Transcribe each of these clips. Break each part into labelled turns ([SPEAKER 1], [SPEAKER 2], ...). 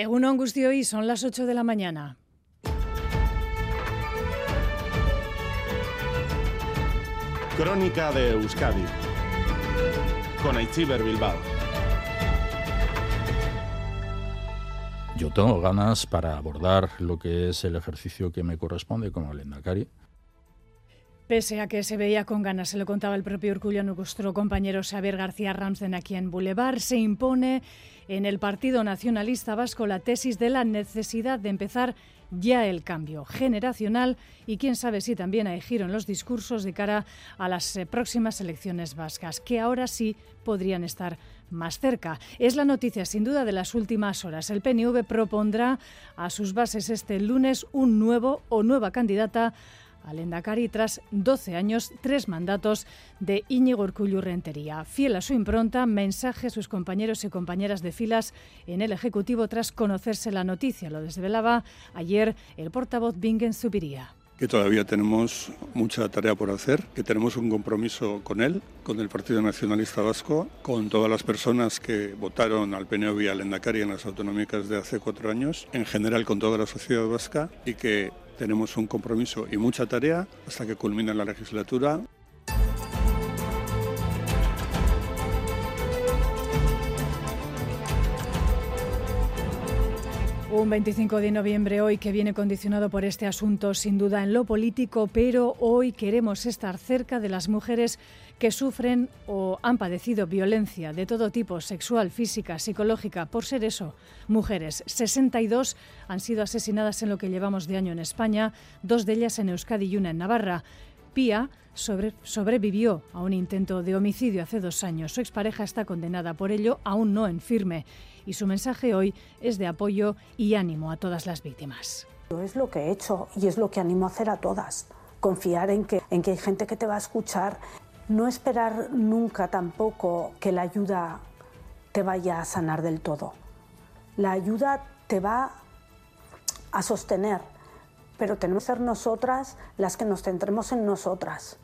[SPEAKER 1] Egunon hoy son las 8 de la mañana.
[SPEAKER 2] Crónica de Euskadi con Aichiber Bilbao.
[SPEAKER 3] Yo tengo ganas para abordar lo que es el ejercicio que me corresponde como Lendakari
[SPEAKER 1] Pese a que se veía con ganas, se lo contaba el propio Urcullo, nuestro compañero Xavier García Ramsden aquí en Boulevard, se impone en el Partido Nacionalista Vasco la tesis de la necesidad de empezar ya el cambio generacional y quién sabe si también hay giro en los discursos de cara a las eh, próximas elecciones vascas, que ahora sí podrían estar más cerca. Es la noticia sin duda de las últimas horas. El PNV propondrá a sus bases este lunes un nuevo o nueva candidata al Endacari tras 12 años, tres mandatos de Íñigo Urcullu Rentería. Fiel a su impronta, mensaje a sus compañeros y compañeras de filas en el Ejecutivo tras conocerse la noticia. Lo desvelaba ayer el portavoz Bingen Zubiría
[SPEAKER 4] que todavía tenemos mucha tarea por hacer, que tenemos un compromiso con él, con el Partido Nacionalista Vasco, con todas las personas que votaron al PNV y al Endacari en las autonómicas de hace cuatro años, en general con toda la sociedad vasca y que tenemos un compromiso y mucha tarea hasta que culmine la legislatura.
[SPEAKER 1] Un 25 de noviembre hoy que viene condicionado por este asunto sin duda en lo político, pero hoy queremos estar cerca de las mujeres que sufren o han padecido violencia de todo tipo, sexual, física, psicológica, por ser eso, mujeres. 62 han sido asesinadas en lo que llevamos de año en España, dos de ellas en Euskadi y una en Navarra. Pía sobrevivió a un intento de homicidio hace dos años. Su expareja está condenada por ello, aún no en firme. Y su mensaje hoy es de apoyo y ánimo a todas las víctimas.
[SPEAKER 5] Es lo que he hecho y es lo que animo a hacer a todas. Confiar en que, en que hay gente que te va a escuchar no esperar nunca tampoco que la ayuda te vaya a sanar del todo. La ayuda te va a sostener, pero tenemos que ser nosotras las que nos centremos en nosotras.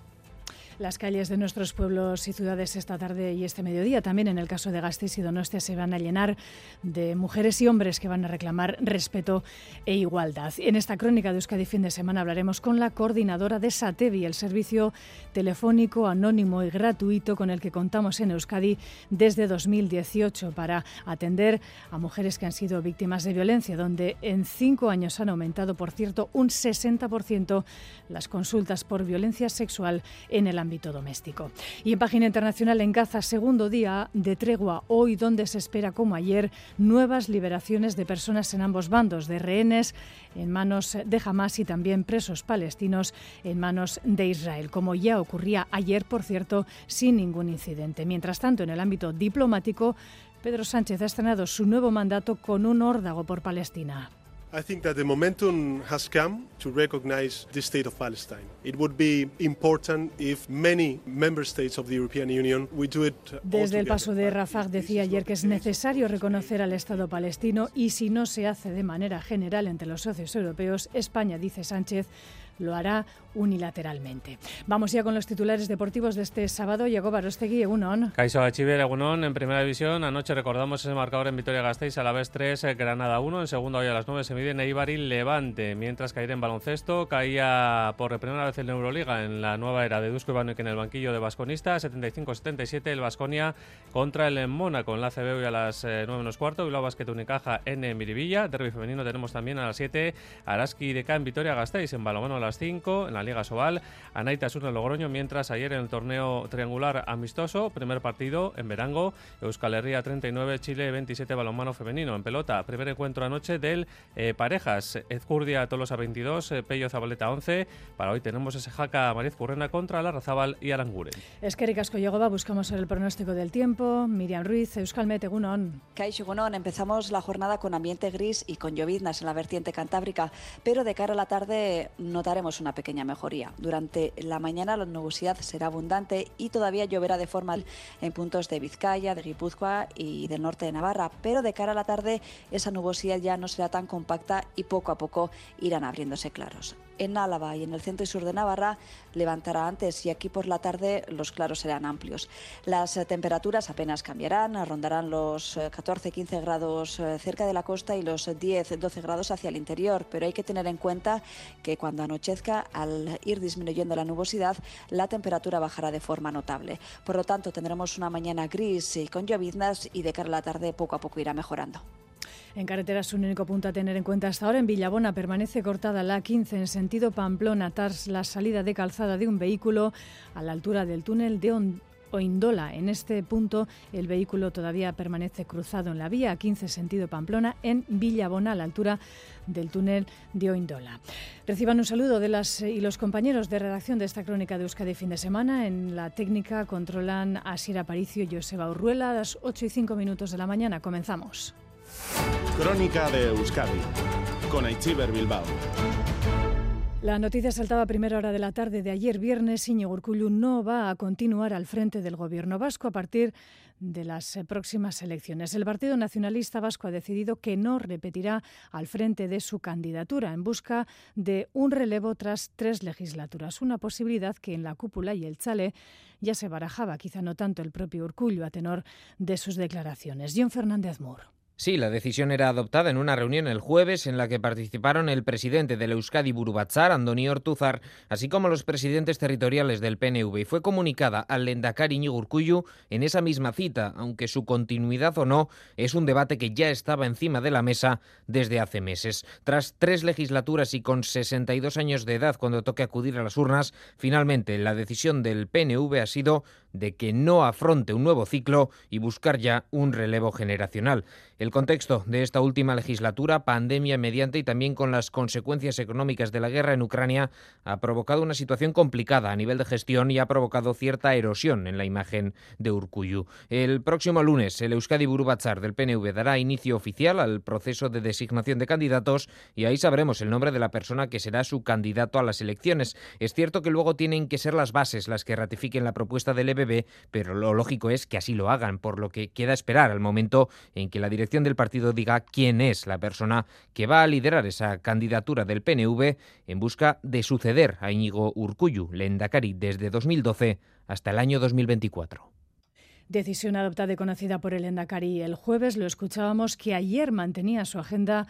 [SPEAKER 1] Las calles de nuestros pueblos y ciudades esta tarde y este mediodía, también en el caso de Gasteiz y Donostia, se van a llenar de mujeres y hombres que van a reclamar respeto e igualdad. En esta crónica de Euskadi fin de semana hablaremos con la coordinadora de SATEVI, el servicio telefónico anónimo y gratuito con el que contamos en Euskadi desde 2018 para atender a mujeres que han sido víctimas de violencia, donde en cinco años han aumentado, por cierto, un 60% las consultas por violencia sexual en el ámbito doméstico. Y en página internacional en Gaza, segundo día de tregua hoy, donde se espera, como ayer, nuevas liberaciones de personas en ambos bandos, de rehenes en manos de Hamas y también presos palestinos en manos de Israel, como ya ocurría ayer, por cierto, sin ningún incidente. Mientras tanto, en el ámbito diplomático, Pedro Sánchez ha estrenado su nuevo mandato con un órdago por Palestina.
[SPEAKER 6] I think that the momentum has come to recognize the state of Palestine. It would be important if many member states of the European Union we do it
[SPEAKER 1] Desde el paso de Rafah decía ayer que es necesario reconocer al Estado palestino y si no se hace de manera general entre los socios europeos, España, dice Sánchez, lo hará unilateralmente. Vamos ya con los titulares deportivos de este sábado. Llegó Barostegui, Egunon.
[SPEAKER 7] Caiso Achiver, Egunon, en primera división. Anoche recordamos ese marcador en Vitoria-Gasteiz, a la vez 3, eh, Granada 1. En segundo, hoy a las 9 se mide Eibar Levante. Mientras caer en baloncesto, caía por primera vez en Euroliga en la nueva era de Dusko Ivanovic en el banquillo de Basconista. 75-77 el Basconia contra el Mónaco en la CB a las 9 eh, menos cuarto. Bilbao Basket Unicaja en Miribilla. Derby femenino tenemos también a las 7 Araski de K en Vitoria-Gasteiz. En balonmano a las 5 en la Liga Sobal. Anaita Sur Logroño, mientras ayer en el torneo triangular amistoso, primer partido en Verango, Euskal Herria 39, Chile 27 balonmano femenino. En pelota, primer encuentro anoche del eh, parejas, Ezcurdia Tolosa 22, eh, Pello Zabaleta 11. Para hoy tenemos ese jaca Mariz Currena contra la Razabal y Aranguren.
[SPEAKER 1] Es que Ricasco buscamos el pronóstico del tiempo. Miriam Ruiz, Euskal Mete, Gunon.
[SPEAKER 8] Gunon, empezamos la jornada con ambiente gris y con lloviznas en la vertiente cantábrica, pero de cara a la tarde notaremos una pequeña Durante la mañana la nubosidad será abundante y todavía lloverá de forma en puntos de Vizcaya, de Guipúzcoa y del norte de Navarra, pero de cara a la tarde esa nubosidad ya no será tan compacta y poco a poco irán abriéndose claros. En Álava y en el centro y sur de Navarra levantará antes y aquí por la tarde los claros serán amplios. Las eh, temperaturas apenas cambiarán, rondarán los 14-15 eh, grados eh, cerca de la costa y los 10-12 grados hacia el interior, pero hay que tener en cuenta que cuando anochezca, al ir disminuyendo la nubosidad, la temperatura bajará de forma notable. Por lo tanto, tendremos una mañana gris y con lloviznas y de cara a la tarde poco a poco irá mejorando.
[SPEAKER 1] En carreteras, un único punto a tener en cuenta hasta ahora. En Villabona permanece cortada la 15 en sentido Pamplona tras la salida de calzada de un vehículo a la altura del túnel de Oindola. En este punto el vehículo todavía permanece cruzado en la vía a 15 sentido Pamplona en Villabona a la altura del túnel de Oindola. Reciban un saludo de las y los compañeros de redacción de esta crónica de Euskadi fin de semana. En la técnica controlan a Sira Paricio y Joseba Urruela a las 8 y 5 minutos de la mañana. Comenzamos.
[SPEAKER 2] Crónica de Euskadi con Aichiber Bilbao.
[SPEAKER 1] La noticia saltaba a primera hora de la tarde de ayer viernes. Iñigo Urkullu no va a continuar al frente del gobierno vasco a partir de las próximas elecciones. El Partido Nacionalista Vasco ha decidido que no repetirá al frente de su candidatura en busca de un relevo tras tres legislaturas, una posibilidad que en la cúpula y el chale ya se barajaba, quizá no tanto el propio Urkullu a tenor de sus declaraciones. John Fernández Moore.
[SPEAKER 9] Sí, la decisión era adoptada en una reunión el jueves en la que participaron el presidente del Euskadi Burubatzar, Andoni Ortuzar, así como los presidentes territoriales del PNV y fue comunicada al Lendakari Ñigurcuyu en esa misma cita, aunque su continuidad o no es un debate que ya estaba encima de la mesa desde hace meses. Tras tres legislaturas y con 62 años de edad cuando toque acudir a las urnas, finalmente la decisión del PNV ha sido de que no afronte un nuevo ciclo y buscar ya un relevo generacional. El contexto de esta última legislatura, pandemia mediante y también con las consecuencias económicas de la guerra en Ucrania, ha provocado una situación complicada a nivel de gestión y ha provocado cierta erosión en la imagen de Urcuyu. El próximo lunes, el Euskadi Burubatzar del PNV dará inicio oficial al proceso de designación de candidatos y ahí sabremos el nombre de la persona que será su candidato a las elecciones. Es cierto que luego tienen que ser las bases las que ratifiquen la propuesta del EBB pero lo lógico es que así lo hagan, por lo que queda esperar al momento en que la dirección del partido diga quién es la persona que va a liderar esa candidatura del PNV en busca de suceder a Íñigo Urcuyu, Lendakari, desde 2012 hasta el año 2024.
[SPEAKER 1] Decisión adoptada y conocida por el Endacari el jueves. Lo escuchábamos que ayer mantenía su agenda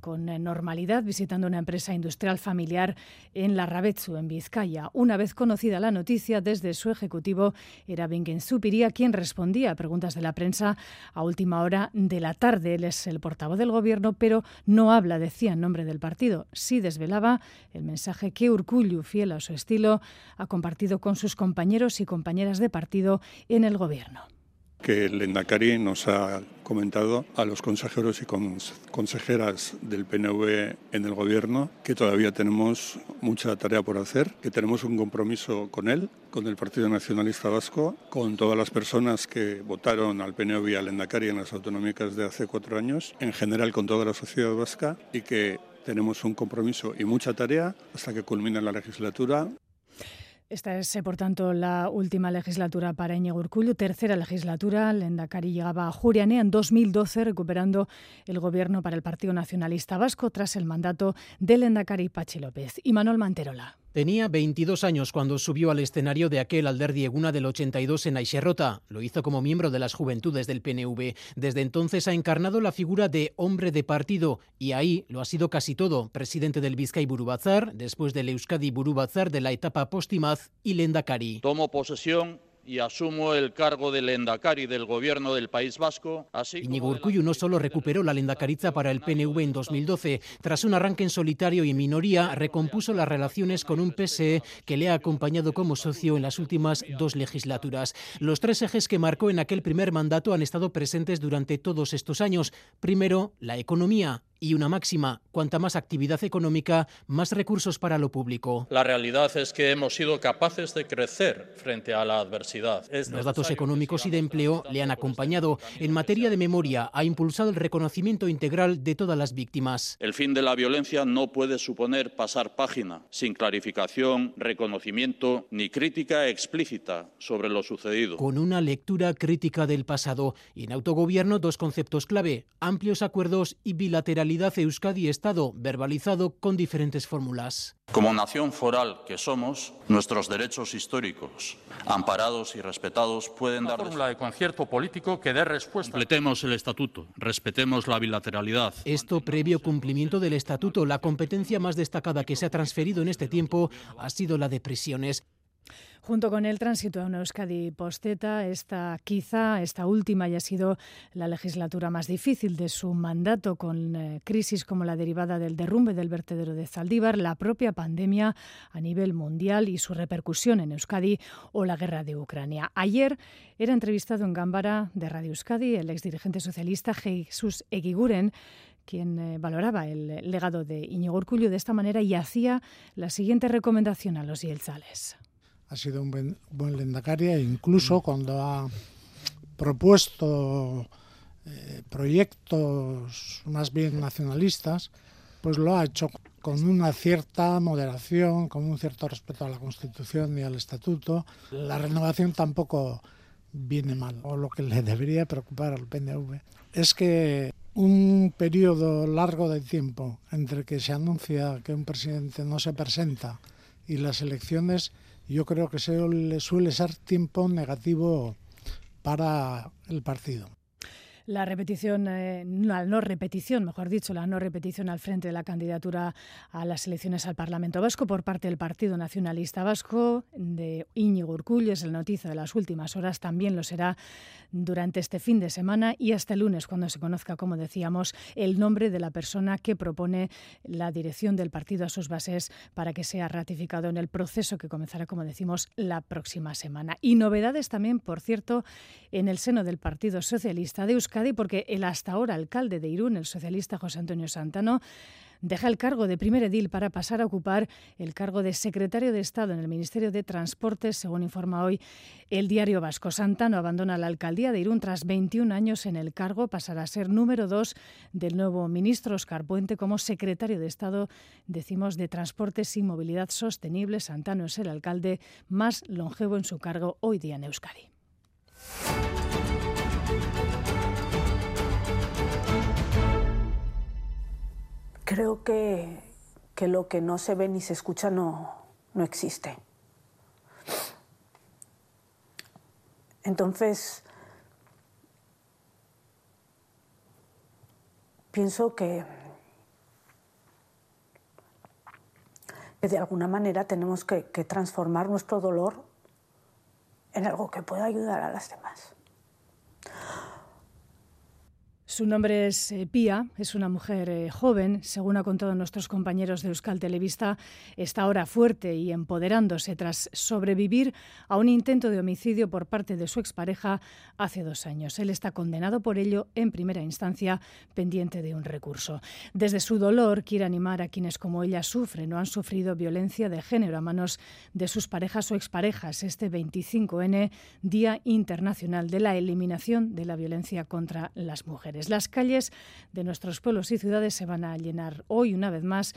[SPEAKER 1] con eh, normalidad visitando una empresa industrial familiar en La Rabetsu, en Vizcaya. Una vez conocida la noticia, desde su ejecutivo era Bingen quien respondía a preguntas de la prensa a última hora de la tarde. Él es el portavoz del gobierno, pero no habla, decía, en nombre del partido. Sí desvelaba el mensaje que Urcullu, fiel a su estilo, ha compartido con sus compañeros y compañeras de partido en el gobierno
[SPEAKER 4] que el Endacari nos ha comentado a los consejeros y consejeras del PNV en el gobierno que todavía tenemos mucha tarea por hacer, que tenemos un compromiso con él, con el Partido Nacionalista Vasco, con todas las personas que votaron al PNV y al Endacari en las autonómicas de hace cuatro años, en general con toda la sociedad vasca y que tenemos un compromiso y mucha tarea hasta que culmine la legislatura
[SPEAKER 1] esta es, eh, por tanto, la última legislatura para Íñigo Urkullu, tercera legislatura. Lendakari llegaba a Juriane en 2012, recuperando el gobierno para el Partido Nacionalista Vasco tras el mandato de Lendakari Pachi López. Y Manuel Manterola.
[SPEAKER 10] Tenía 22 años cuando subió al escenario de aquel Alderdieguna del 82 en Aixerrota. Lo hizo como miembro de las juventudes del PNV. Desde entonces ha encarnado la figura de hombre de partido y ahí lo ha sido casi todo. Presidente del Vizcay Burubazar, después del Euskadi Burubazar de la etapa póstimaz y Lendakari.
[SPEAKER 11] Tomo posesión y asumo el cargo de lendakari del gobierno del País Vasco.
[SPEAKER 10] Así Iñigo Urcullu no solo recuperó la lendakariza para el PNV en 2012, tras un arranque en solitario y en minoría, recompuso las relaciones con un PSE que le ha acompañado como socio en las últimas dos legislaturas. Los tres ejes que marcó en aquel primer mandato han estado presentes durante todos estos años. Primero, la economía y una máxima, cuanta más actividad económica, más recursos para lo público.
[SPEAKER 11] La realidad es que hemos sido capaces de crecer frente a la adversidad.
[SPEAKER 10] Los datos económicos y de empleo le han acompañado. En materia de memoria, ha impulsado el reconocimiento integral de todas las víctimas.
[SPEAKER 11] El fin de la violencia no puede suponer pasar página sin clarificación, reconocimiento ni crítica explícita sobre lo sucedido.
[SPEAKER 10] Con una lectura crítica del pasado y en autogobierno dos conceptos clave, amplios acuerdos y bilaterales realidad Euskadi-Estado, verbalizado con diferentes fórmulas.
[SPEAKER 11] Como nación foral que somos, nuestros derechos históricos, amparados y respetados, pueden dar...
[SPEAKER 3] fórmula de concierto político que dé respuesta.
[SPEAKER 11] Completemos el estatuto, respetemos la bilateralidad.
[SPEAKER 10] Esto previo cumplimiento del estatuto, la competencia más destacada que se ha transferido en este tiempo ha sido la de prisiones.
[SPEAKER 1] Junto con el tránsito a una Euskadi posteta, esta quizá, esta última, haya sido la legislatura más difícil de su mandato, con eh, crisis como la derivada del derrumbe del vertedero de Zaldívar, la propia pandemia a nivel mundial y su repercusión en Euskadi o la guerra de Ucrania. Ayer era entrevistado en Gámbara de Radio Euskadi el exdirigente socialista Jesús Eguiguren, quien eh, valoraba el legado de Iñigo Urcullo de esta manera y hacía la siguiente recomendación a los yelzales
[SPEAKER 12] ha sido un buen, buen lendacaria, incluso cuando ha propuesto eh, proyectos más bien nacionalistas, pues lo ha hecho con una cierta moderación, con un cierto respeto a la Constitución y al Estatuto. La renovación tampoco viene mal, o lo que le debería preocupar al PNV es que un periodo largo de tiempo entre que se anuncia que un presidente no se presenta y las elecciones yo creo que suele, ser tiempo negativo para el partido.
[SPEAKER 1] La repetición, eh, la no repetición, mejor dicho, la no repetición al frente de la candidatura a las elecciones al Parlamento Vasco por parte del Partido Nacionalista Vasco de Íñigo es el noticia de las últimas horas. También lo será durante este fin de semana y hasta el lunes, cuando se conozca, como decíamos, el nombre de la persona que propone la dirección del partido a sus bases para que sea ratificado en el proceso que comenzará, como decimos, la próxima semana. Y novedades también, por cierto, en el seno del Partido Socialista de Euskadi porque el hasta ahora alcalde de Irún, el socialista José Antonio Santano, deja el cargo de primer edil para pasar a ocupar el cargo de secretario de Estado en el Ministerio de Transportes, según informa hoy el diario vasco. Santano abandona la alcaldía de Irún tras 21 años en el cargo, pasará a ser número dos del nuevo ministro Oscar Puente como secretario de Estado, decimos, de Transportes y Movilidad Sostenible. Santano es el alcalde más longevo en su cargo hoy día en Euskadi.
[SPEAKER 5] Creo que, que, lo que no se ve ni se escucha no, no existe. Entonces, pienso que, que de alguna manera tenemos que, que transformar nuestro dolor en algo que pueda ayudar a las demás.
[SPEAKER 1] Su nombre es eh, Pía, es una mujer eh, joven, según ha contado nuestros compañeros de Euskal Televista, está ahora fuerte y empoderándose tras sobrevivir a un intento de homicidio por parte de su expareja hace dos años. Él está condenado por ello en primera instancia, pendiente de un recurso. Desde su dolor quiere animar a quienes como ella sufren o han sufrido violencia de género a manos de sus parejas o exparejas. Este 25N, Día Internacional de la Eliminación de la Violencia contra las Mujeres. Las calles de nuestros pueblos y ciudades se van a llenar hoy una vez más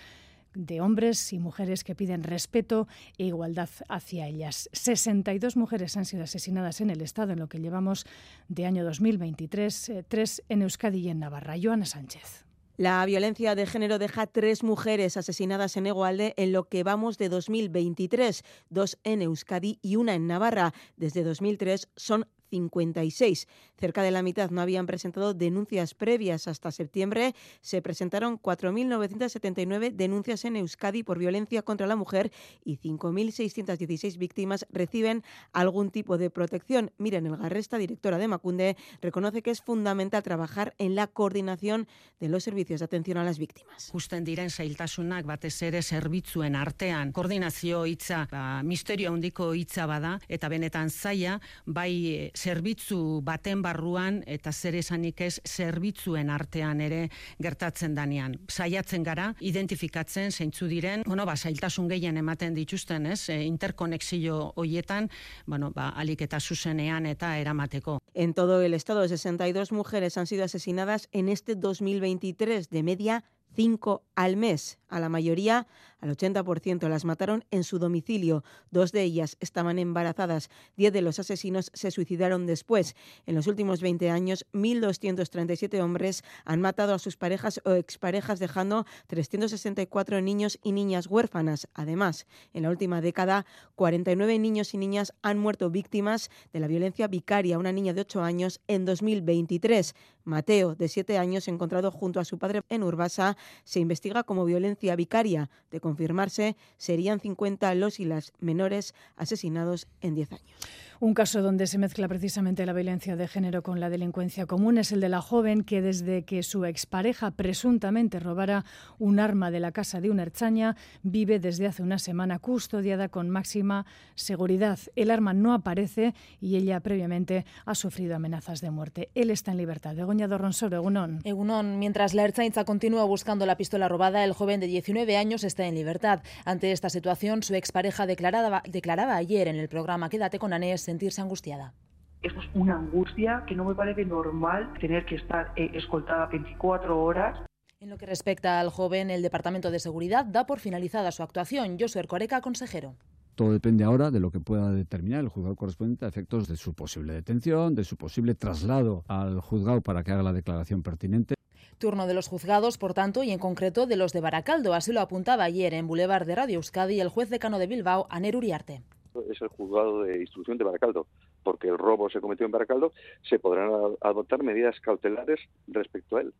[SPEAKER 1] de hombres y mujeres que piden respeto e igualdad hacia ellas. 62 mujeres han sido asesinadas en el Estado en lo que llevamos de año 2023, eh, tres en Euskadi y en Navarra. Joana Sánchez.
[SPEAKER 13] La violencia de género deja tres mujeres asesinadas en Egualde en lo que vamos de 2023, dos en Euskadi y una en Navarra. Desde 2003 son 56. Cerca de la mitad no habían presentado denuncias previas hasta septiembre. Se presentaron 4.979 denuncias en Euskadi por violencia contra la mujer y 5.616 víctimas reciben algún tipo de protección. Miren, el Garresta, directora de Macunde, reconoce que es fundamental trabajar en la coordinación de los servicios de atención a las víctimas.
[SPEAKER 14] Justen diren zailtasunak batez ere zerbitzuen artean koordinazio hitza ba, misterio handiko hitza bada eta benetan zaia bai zerbitzu baten barruan eta zer esanik ez zerbitzuen artean ere gertatzen danean. Saiatzen gara, identifikatzen zeintzu diren, bueno, ba, zailtasun gehien ematen dituzten, ez, e, interkonexio hoietan, bueno, ba, alik eta zuzenean eta eramateko.
[SPEAKER 13] En todo el estado, 62 mujeres han sido asesinadas en este 2023, de media cinco al mes. A la mayoría, al 80%, las mataron en su domicilio. Dos de ellas estaban embarazadas. Diez de los asesinos se suicidaron después. En los últimos 20 años, 1.237 hombres han matado a sus parejas o exparejas, dejando 364 niños y niñas huérfanas. Además, en la última década, 49 niños y niñas han muerto víctimas de la violencia vicaria. Una niña de 8 años en 2023. Mateo, de 7 años, encontrado junto a su padre en Urbasa, se investiga como violencia vicaria. De confirmarse, serían 50 los y las menores asesinados en 10 años.
[SPEAKER 1] Un caso donde se mezcla precisamente la violencia de género con la delincuencia común es el de la joven que desde que su expareja presuntamente robara un arma de la casa de una herchaña vive desde hace una semana custodiada con máxima seguridad. El arma no aparece y ella previamente ha sufrido amenazas de muerte. Él está en libertad. Begoña Dorronsoro, Egunon.
[SPEAKER 15] Egunon, mientras la herchaña continúa buscando la pistola robada, el joven de 19 años está en libertad. Ante esta situación, su expareja declaraba, declaraba ayer en el programa Quédate con Anés sentirse angustiada.
[SPEAKER 16] Esto es una angustia que no me parece normal tener que estar eh, escoltada 24 horas.
[SPEAKER 15] En lo que respecta al joven, el Departamento de Seguridad da por finalizada su actuación. Josué Coreca, consejero.
[SPEAKER 17] Todo depende ahora de lo que pueda determinar el juzgado correspondiente a efectos de su posible detención, de su posible traslado al juzgado para que haga la declaración pertinente.
[SPEAKER 15] Turno de los juzgados, por tanto, y en concreto de los de Baracaldo. Así lo apuntaba ayer en Boulevard de Radio Euskadi el juez decano de Bilbao, Aner Uriarte
[SPEAKER 18] es el juzgado de instrucción de Baracaldo, porque el robo se cometió en Baracaldo, se podrán adoptar medidas cautelares respecto a él.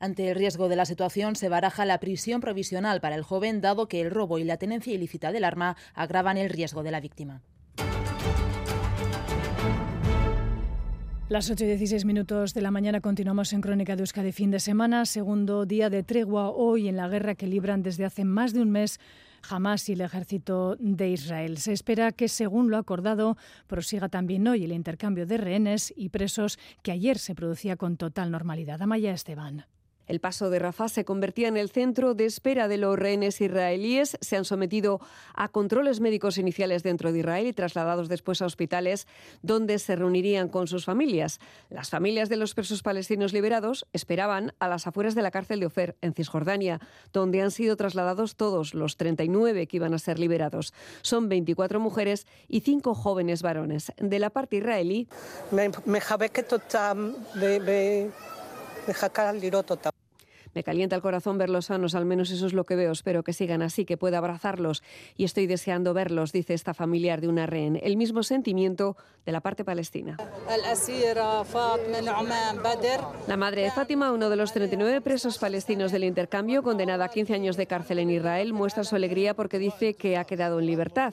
[SPEAKER 15] Ante el riesgo de la situación, se baraja la prisión provisional para el joven, dado que el robo y la tenencia ilícita del arma agravan el riesgo de la víctima.
[SPEAKER 1] Las 8 y 16 minutos de la mañana continuamos en Crónica de Euskadi fin de semana, segundo día de tregua hoy en la guerra que libran desde hace más de un mes Hamas y el ejército de Israel. Se espera que, según lo acordado, prosiga también hoy el intercambio de rehenes y presos que ayer se producía con total normalidad. Amaya Esteban.
[SPEAKER 19] El paso de Rafah se convertía en el centro de espera de los rehenes israelíes. Se han sometido a controles médicos iniciales dentro de Israel y trasladados después a hospitales donde se reunirían con sus familias. Las familias de los presos palestinos liberados esperaban a las afueras de la cárcel de Ofer, en Cisjordania, donde han sido trasladados todos los 39 que iban a ser liberados. Son 24 mujeres y 5 jóvenes varones. De la parte israelí. Me calienta el corazón verlos sanos, al menos eso es lo que veo. Espero que sigan así, que pueda abrazarlos y estoy deseando verlos, dice esta familiar de una rehén. El mismo sentimiento de la parte palestina. La madre de Fátima, uno de los 39 presos palestinos del intercambio, condenada a 15 años de cárcel en Israel, muestra su alegría porque dice que ha quedado en libertad.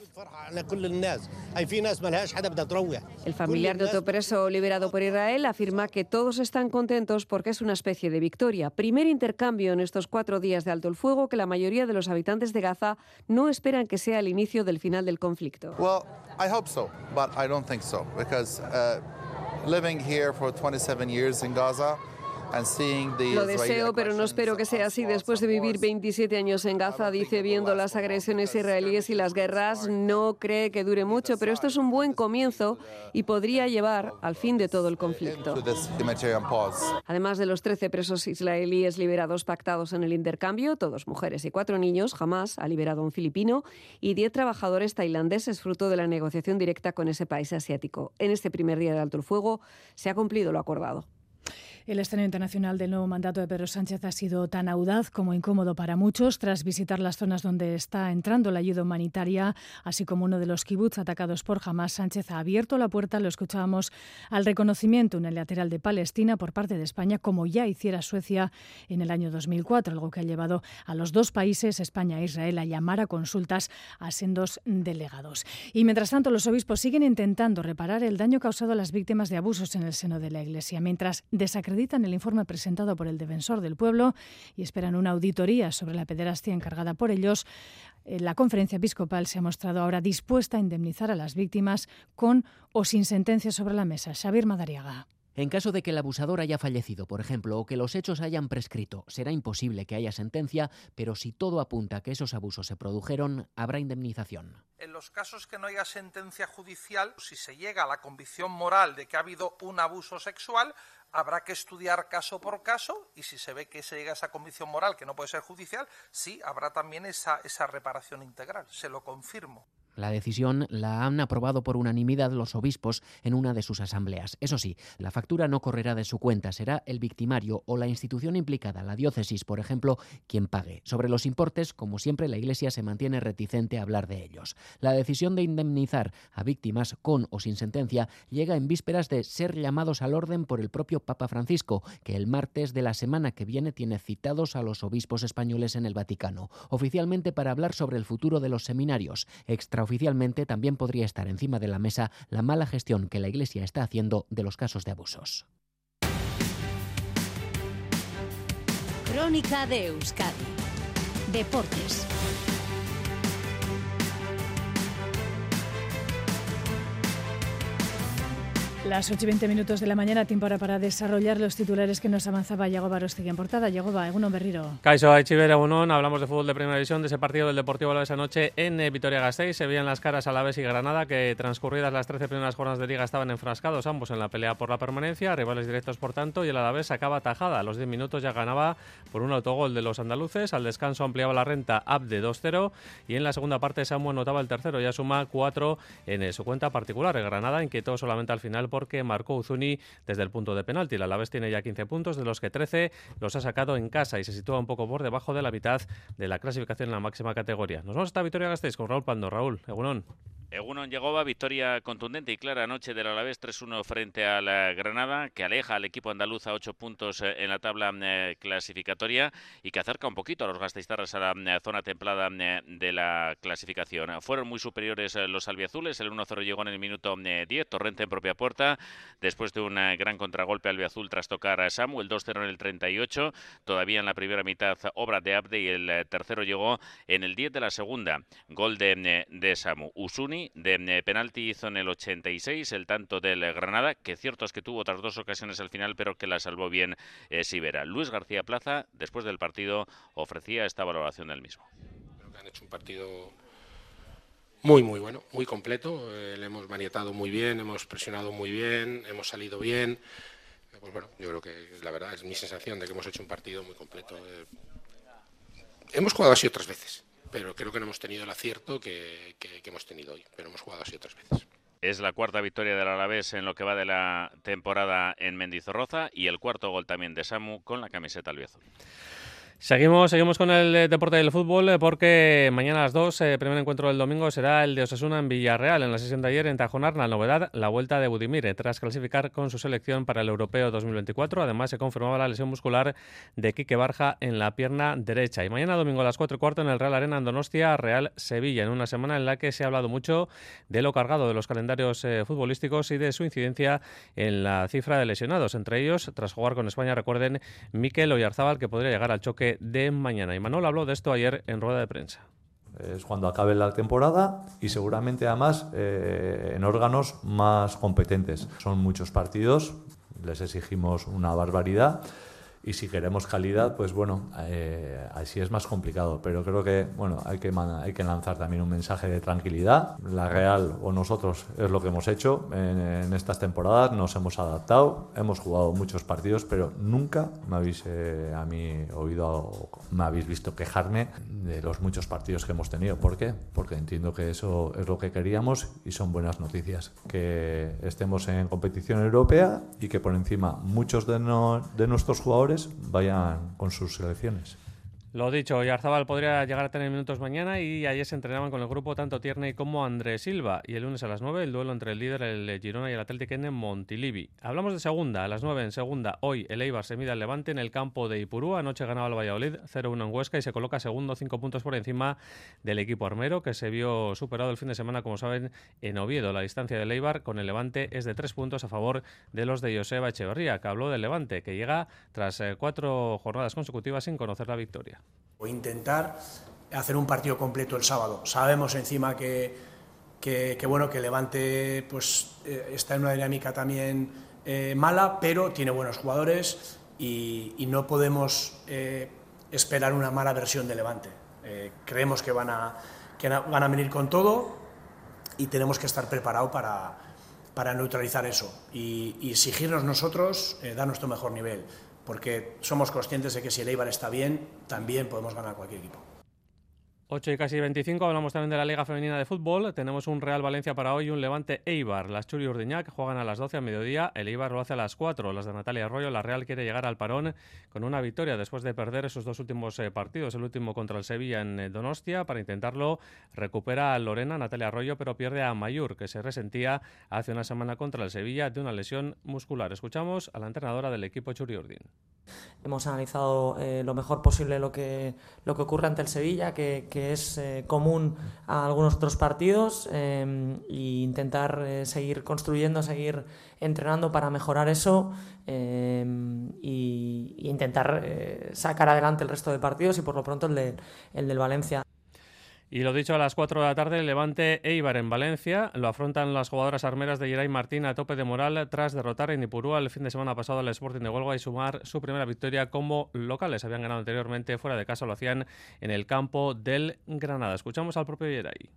[SPEAKER 19] El familiar de otro preso liberado por Israel afirma que todos están contentos porque es una especie de victoria. Primer intercambio en estos cuatro días de alto el fuego que la mayoría de los habitantes de Gaza no esperan que sea el inicio del final del conflicto.
[SPEAKER 20] Well, I hope so, but I don't think so because uh, living here for 27 years in Gaza
[SPEAKER 19] lo deseo, pero no espero que sea así. Después de vivir 27 años en Gaza, dice, viendo las agresiones israelíes y las guerras, no cree que dure mucho, pero esto es un buen comienzo y podría llevar al fin de todo el conflicto. Además de los 13 presos israelíes liberados pactados en el intercambio, todos mujeres y cuatro niños, jamás ha liberado a un filipino y 10 trabajadores tailandeses fruto de la negociación directa con ese país asiático. En este primer día de alto el fuego se ha cumplido lo acordado.
[SPEAKER 1] El escenario internacional del nuevo mandato de Pedro Sánchez ha sido tan audaz como incómodo para muchos tras visitar las zonas donde está entrando la ayuda humanitaria, así como uno de los kibbutz atacados por Hamas. Sánchez ha abierto la puerta, lo escuchábamos, al reconocimiento unilateral de Palestina por parte de España, como ya hiciera Suecia en el año 2004, algo que ha llevado a los dos países, España e Israel, a llamar a consultas a sendos delegados. Y mientras tanto, los obispos siguen intentando reparar el daño causado a las víctimas de abusos en el seno de la Iglesia, mientras desacreditan acreditan el informe presentado por el defensor del pueblo y esperan una auditoría sobre la pederastia encargada por ellos. La conferencia episcopal se ha mostrado ahora dispuesta a indemnizar a las víctimas con o sin sentencia sobre la mesa. Xavier Madariaga.
[SPEAKER 21] En caso de que el abusador haya fallecido, por ejemplo, o que los hechos hayan prescrito, será imposible que haya sentencia, pero si todo apunta a que esos abusos se produjeron, habrá indemnización.
[SPEAKER 22] En los casos que no haya sentencia judicial, si se llega a la convicción moral de que ha habido un abuso sexual, habrá que estudiar caso por caso y si se ve que se llega a esa convicción moral que no puede ser judicial, sí, habrá también esa, esa reparación integral. Se lo confirmo.
[SPEAKER 21] La decisión la han aprobado por unanimidad los obispos en una de sus asambleas. Eso sí, la factura no correrá de su cuenta, será el victimario o la institución implicada, la diócesis, por ejemplo, quien pague. Sobre los importes, como siempre, la Iglesia se mantiene reticente a hablar de ellos. La decisión de indemnizar a víctimas con o sin sentencia llega en vísperas de ser llamados al orden por el propio Papa Francisco, que el martes de la semana que viene tiene citados a los obispos españoles en el Vaticano, oficialmente para hablar sobre el futuro de los seminarios. Oficialmente también podría estar encima de la mesa la mala gestión que la Iglesia está haciendo de los casos de abusos.
[SPEAKER 23] Crónica de Euskadi. Deportes.
[SPEAKER 1] Las 8 y 20 minutos de la mañana, tiempo ahora para desarrollar los titulares que nos avanzaba Yago Barostegui en portada. Yago Egunon Berriro.
[SPEAKER 7] Caiso Aichiber, Egunon, hablamos de fútbol de primera división, de ese partido del Deportivo de esa noche en eh, Vitoria-Gasteiz. Se veían las caras a la vez y Granada, que transcurridas las 13 primeras jornadas de liga estaban enfrascados ambos en la pelea por la permanencia, rivales directos por tanto, y el Alavés sacaba tajada. A los 10 minutos ya ganaba por un autogol de los andaluces, al descanso ampliaba la renta Abde 2-0 y en la segunda parte Samu anotaba el tercero, ya suma 4 en su cuenta particular. Granada inquietó solamente al final porque marcó Uzuni desde el punto de penalti. La Alavés tiene ya 15 puntos, de los que 13 los ha sacado en casa y se sitúa un poco por debajo de la mitad de la clasificación en la máxima categoría. Nos vamos hasta Victoria Gasteiz con Raúl Pando. Raúl, Egunon.
[SPEAKER 24] Egunon llegó a victoria contundente y clara anoche del Alavés 3-1 frente a la Granada, que aleja al equipo andaluz a 8 puntos eh, en la tabla eh, clasificatoria y que acerca un poquito a los gasteiztarras a la eh, zona templada de la clasificación. Fueron muy superiores los albiazules, el 1-0 llegó en el minuto 10, Torrente en propia puerta, después de un gran contragolpe albiazul tras tocar a Samu, el 2-0 en el 38, todavía en la primera mitad obra de Abde y el tercero llegó en el 10 de la segunda, gol de, de Samu. Usuni de eh, penalti hizo en el 86 el tanto del Granada, que cierto es que tuvo otras dos ocasiones al final, pero que la salvó bien eh, Sibera. Luis García Plaza, después del partido, ofrecía esta valoración del mismo.
[SPEAKER 25] Creo han hecho un partido muy, muy bueno, muy completo. Eh, le hemos manietado muy bien, hemos presionado muy bien, hemos salido bien. Pues bueno, yo creo que la verdad es mi sensación de que hemos hecho un partido muy completo. hemos jugado así otras veces pero creo que no hemos tenido el acierto que, hemos tenido hoy, pero hemos jugado así otras veces.
[SPEAKER 24] Es la cuarta victoria del Alavés en lo que va de la temporada en Mendizorroza y el cuarto gol también de Samu con la camiseta albiazul.
[SPEAKER 7] Seguimos, seguimos con el eh, deporte del fútbol eh, porque mañana a las 2, el eh, primer encuentro del domingo, será el de Osasuna en Villarreal. En la sesión de ayer en Tajonar, la novedad, la vuelta de Budimir, tras clasificar con su selección para el Europeo 2024. Además, se confirmaba la lesión muscular de Quique Barja en la pierna derecha. Y mañana domingo a las 4 y cuarto en el Real Arena Andonostia, Real Sevilla, en una semana en la que se ha hablado mucho de lo cargado de los calendarios futbolísticos y de su incidencia en la cifra de lesionados. Entre ellos, tras jugar con España, recuerden, Mikel Oyarzábal, que podría llegar al choque de mañana. Y Manuel habló de esto ayer en rueda de prensa.
[SPEAKER 26] Es cuando acabe la temporada y seguramente además eh, en órganos más competentes. Son muchos partidos, les exigimos una barbaridad y si queremos calidad, pues bueno, eh, así es más complicado. Pero creo que bueno, hay que, hay que lanzar también un mensaje de tranquilidad. La Real o nosotros es lo que hemos hecho en, estas temporadas, nos hemos adaptado, hemos jugado muchos partidos, pero nunca me habéis eh, a mí oído, me habéis visto quejarme de los muchos partidos que hemos tenido. ¿Por qué? Porque entiendo que eso es lo que queríamos y son buenas noticias. Que estemos en competición europea y que por encima muchos de, de nuestros jugadores vayan con sus selecciones.
[SPEAKER 7] Lo dicho, Yarzabal podría llegar a tener minutos mañana y ayer se entrenaban con el grupo tanto Tierney como Andrés Silva. Y el lunes a las 9 el duelo entre el líder, el Girona y el Atlético en Montilivi. Hablamos de segunda, a las 9 en segunda. Hoy el Eibar se mide al Levante en el campo de Ipurú. Anoche ganaba el Valladolid 0-1 en Huesca y se coloca segundo, 5 puntos por encima del equipo armero que se vio superado el fin de semana, como saben, en Oviedo. La distancia del Eibar con el Levante es de 3 puntos a favor de los de Joseba Echeverría, que habló del Levante, que llega tras eh, cuatro jornadas consecutivas sin conocer la victoria.
[SPEAKER 27] O intentar hacer un partido completo el sábado. Sabemos encima que, que, bueno, que Levante pues, eh, está en una dinámica también eh, mala, pero tiene buenos jugadores y, no podemos eh, esperar una mala versión de Levante. Creemos que van, a, que van a venir con todo y tenemos que estar preparados para, para neutralizar eso y, y exigirnos nosotros dar nuestro mejor nivel, porque somos conscientes de que si el Eibar está bien, también podemos ganar cualquier equipo.
[SPEAKER 7] 8 y casi 25, hablamos también de la Liga Femenina de Fútbol. Tenemos un Real Valencia para hoy y un Levante Eibar. Las Churi Urdiñac juegan a las 12 a mediodía, el Eibar lo hace a las 4. Las de Natalia Arroyo, la Real quiere llegar al parón con una victoria después de perder esos dos últimos eh, partidos. El último contra el Sevilla en eh, Donostia. Para intentarlo, recupera a Lorena, Natalia Arroyo, pero pierde a Mayur, que se resentía hace una semana contra el Sevilla de una lesión muscular. Escuchamos a la entrenadora del equipo Churi Urdin.
[SPEAKER 28] Hemos analizado eh, lo mejor posible lo que, lo que ocurre ante el Sevilla, que, que es eh, común a algunos otros partidos, e intentar eh, seguir construyendo, seguir entrenando para mejorar eso e intentar sacar adelante el resto de partidos y por lo pronto el, de, el del Valencia.
[SPEAKER 7] Y lo dicho, a las 4 de la tarde, Levante Eibar en Valencia. Lo afrontan las jugadoras armeras de Geray Martín a tope de moral tras derrotar en Ipurúa el fin de semana pasado al Sporting de Huelva y sumar su primera victoria como locales. Habían ganado anteriormente fuera de casa, lo hacían en el campo del Granada. Escuchamos al propio Geray.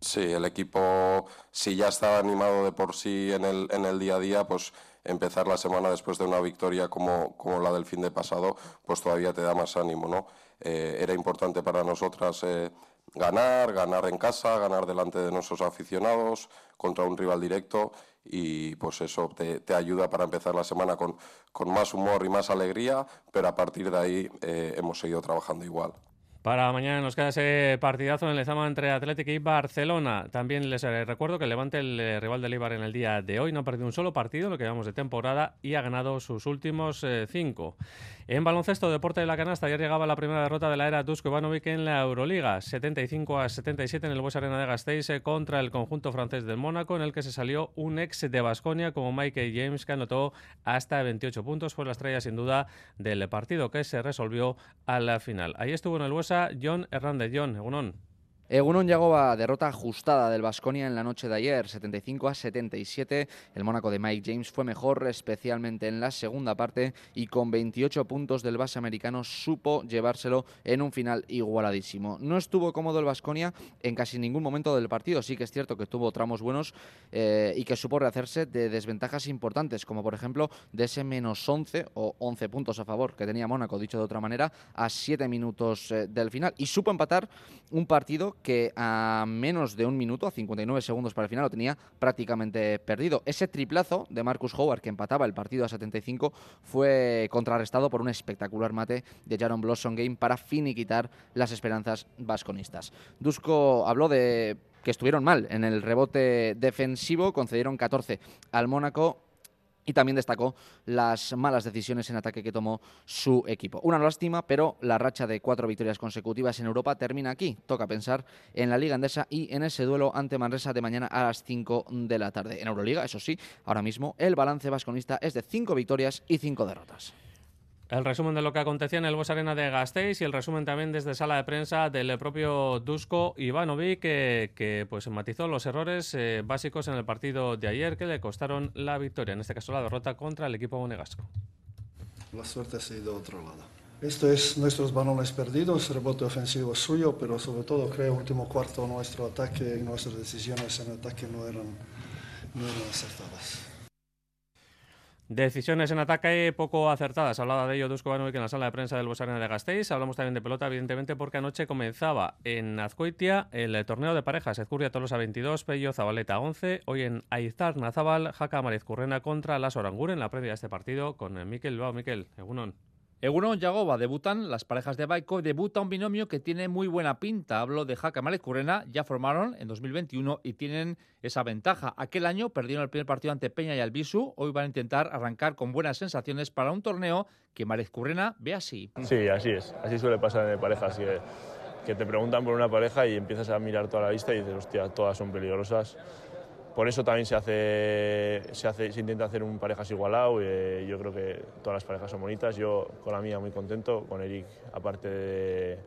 [SPEAKER 29] Sí, el equipo, si ya estaba animado de por sí en el, en el día a día, pues empezar la semana después de una victoria como, como la del fin de pasado, pues todavía te da más ánimo, ¿no? Eh, era importante para nosotras eh, ganar, ganar en casa, ganar delante de nuestros aficionados contra un rival directo y pues eso te, ayuda para empezar la semana con, más humor y más alegría, pero a partir de ahí eh, hemos seguido trabajando igual.
[SPEAKER 7] Para mañana nos queda ese partidazo en el Lezama entre Atlético y Barcelona. También les eh, recuerdo que Levante, el eh, rival del Ibar en el día de hoy, no ha perdido un solo partido, lo que llevamos de temporada, y ha ganado sus últimos eh, cinco. En baloncesto, deporte de la canasta, ayer llegaba la primera derrota de la era Dusko Ivanovic en la Euroliga, 75 a 77 en el Bues Arena de Gasteiz contra el conjunto francés del Mónaco, en el que se salió un ex de Basconia como Mike James, que anotó hasta 28 puntos. Fue la estrella, sin duda, del partido que se resolvió a la final. Ahí estuvo en el Bues John Hernández. John, Egunon.
[SPEAKER 30] Egunon a derrota ajustada del Basconia en la noche de ayer, 75 a 77. El Mónaco de Mike James fue mejor, especialmente en la segunda parte, y con 28 puntos del base americano supo llevárselo en un final igualadísimo. No estuvo cómodo el Basconia en casi ningún momento del partido. Sí que es cierto que tuvo tramos buenos eh, y que supo rehacerse de desventajas importantes, como por ejemplo de ese menos 11 o 11 puntos a favor que tenía Mónaco, dicho de otra manera, a 7 minutos eh, del final. Y supo empatar un partido que a menos de un minuto, a 59 segundos para el final, lo tenía prácticamente perdido. Ese triplazo de Marcus Howard, que empataba el partido a 75, fue contrarrestado por un espectacular mate de Jaron Blossom Game para finiquitar las esperanzas vasconistas. Dusko habló de que estuvieron mal en el rebote defensivo, concedieron 14 al Mónaco y también destacó las malas decisiones en ataque que tomó su equipo. Una lástima, pero la racha de cuatro victorias consecutivas en Europa termina aquí. Toca pensar en la Liga Andesa y en ese duelo ante Manresa de mañana a las 5 de la tarde. En Euroliga, eso sí, ahora mismo el balance vasconista es de cinco victorias y cinco derrotas.
[SPEAKER 7] El resumen de lo que acontecía en el Bues Arena de Gasteiz y el resumen también desde sala de prensa del propio Dusko Ivanovic, que, que pues matizó los errores eh, básicos en el partido de ayer que le costaron la victoria, en este caso la derrota contra el equipo monegasco.
[SPEAKER 31] La suerte ha sido otro lado. Esto es nuestros balones perdidos, rebote ofensivo suyo, pero sobre todo creo último cuarto nuestro ataque y nuestras decisiones en ataque no eran, no eran acertadas.
[SPEAKER 7] Decisiones en ataque poco acertadas. Hablaba de ello Dusko Banovic en la sala de prensa del Bosarena de Gasteiz. Hablamos también de pelota, evidentemente, porque anoche comenzaba en Azcoitia el torneo de parejas. Ezcurria Tolosa 22, Pello Zabaleta 11. Hoy en Aizar Nazabal, Jaca Mariz Currena contra las Oranguren en la previa de este partido con Miquel Bao. Miquel, Egunon.
[SPEAKER 32] Egunon Yagoba debutan las parejas de Baiko debuta un binomio que tiene muy buena pinta. Hablo de Jaca Currena, ya formaron en 2021 y tienen esa ventaja. Aquel año perdieron el primer partido ante Peña y Albisu. Hoy van a intentar arrancar con buenas sensaciones para un torneo que Currena ve así.
[SPEAKER 33] Sí, así es. Así suele pasar en parejas. Que, que te preguntan por una pareja y empiezas a mirar toda la lista y dices, hostia, todas son peligrosas por eso también se hace, se, hace, se intenta hacer un parejas igualado. Eh, yo creo que todas las parejas son bonitas. Yo con la mía muy contento, con Eric aparte de,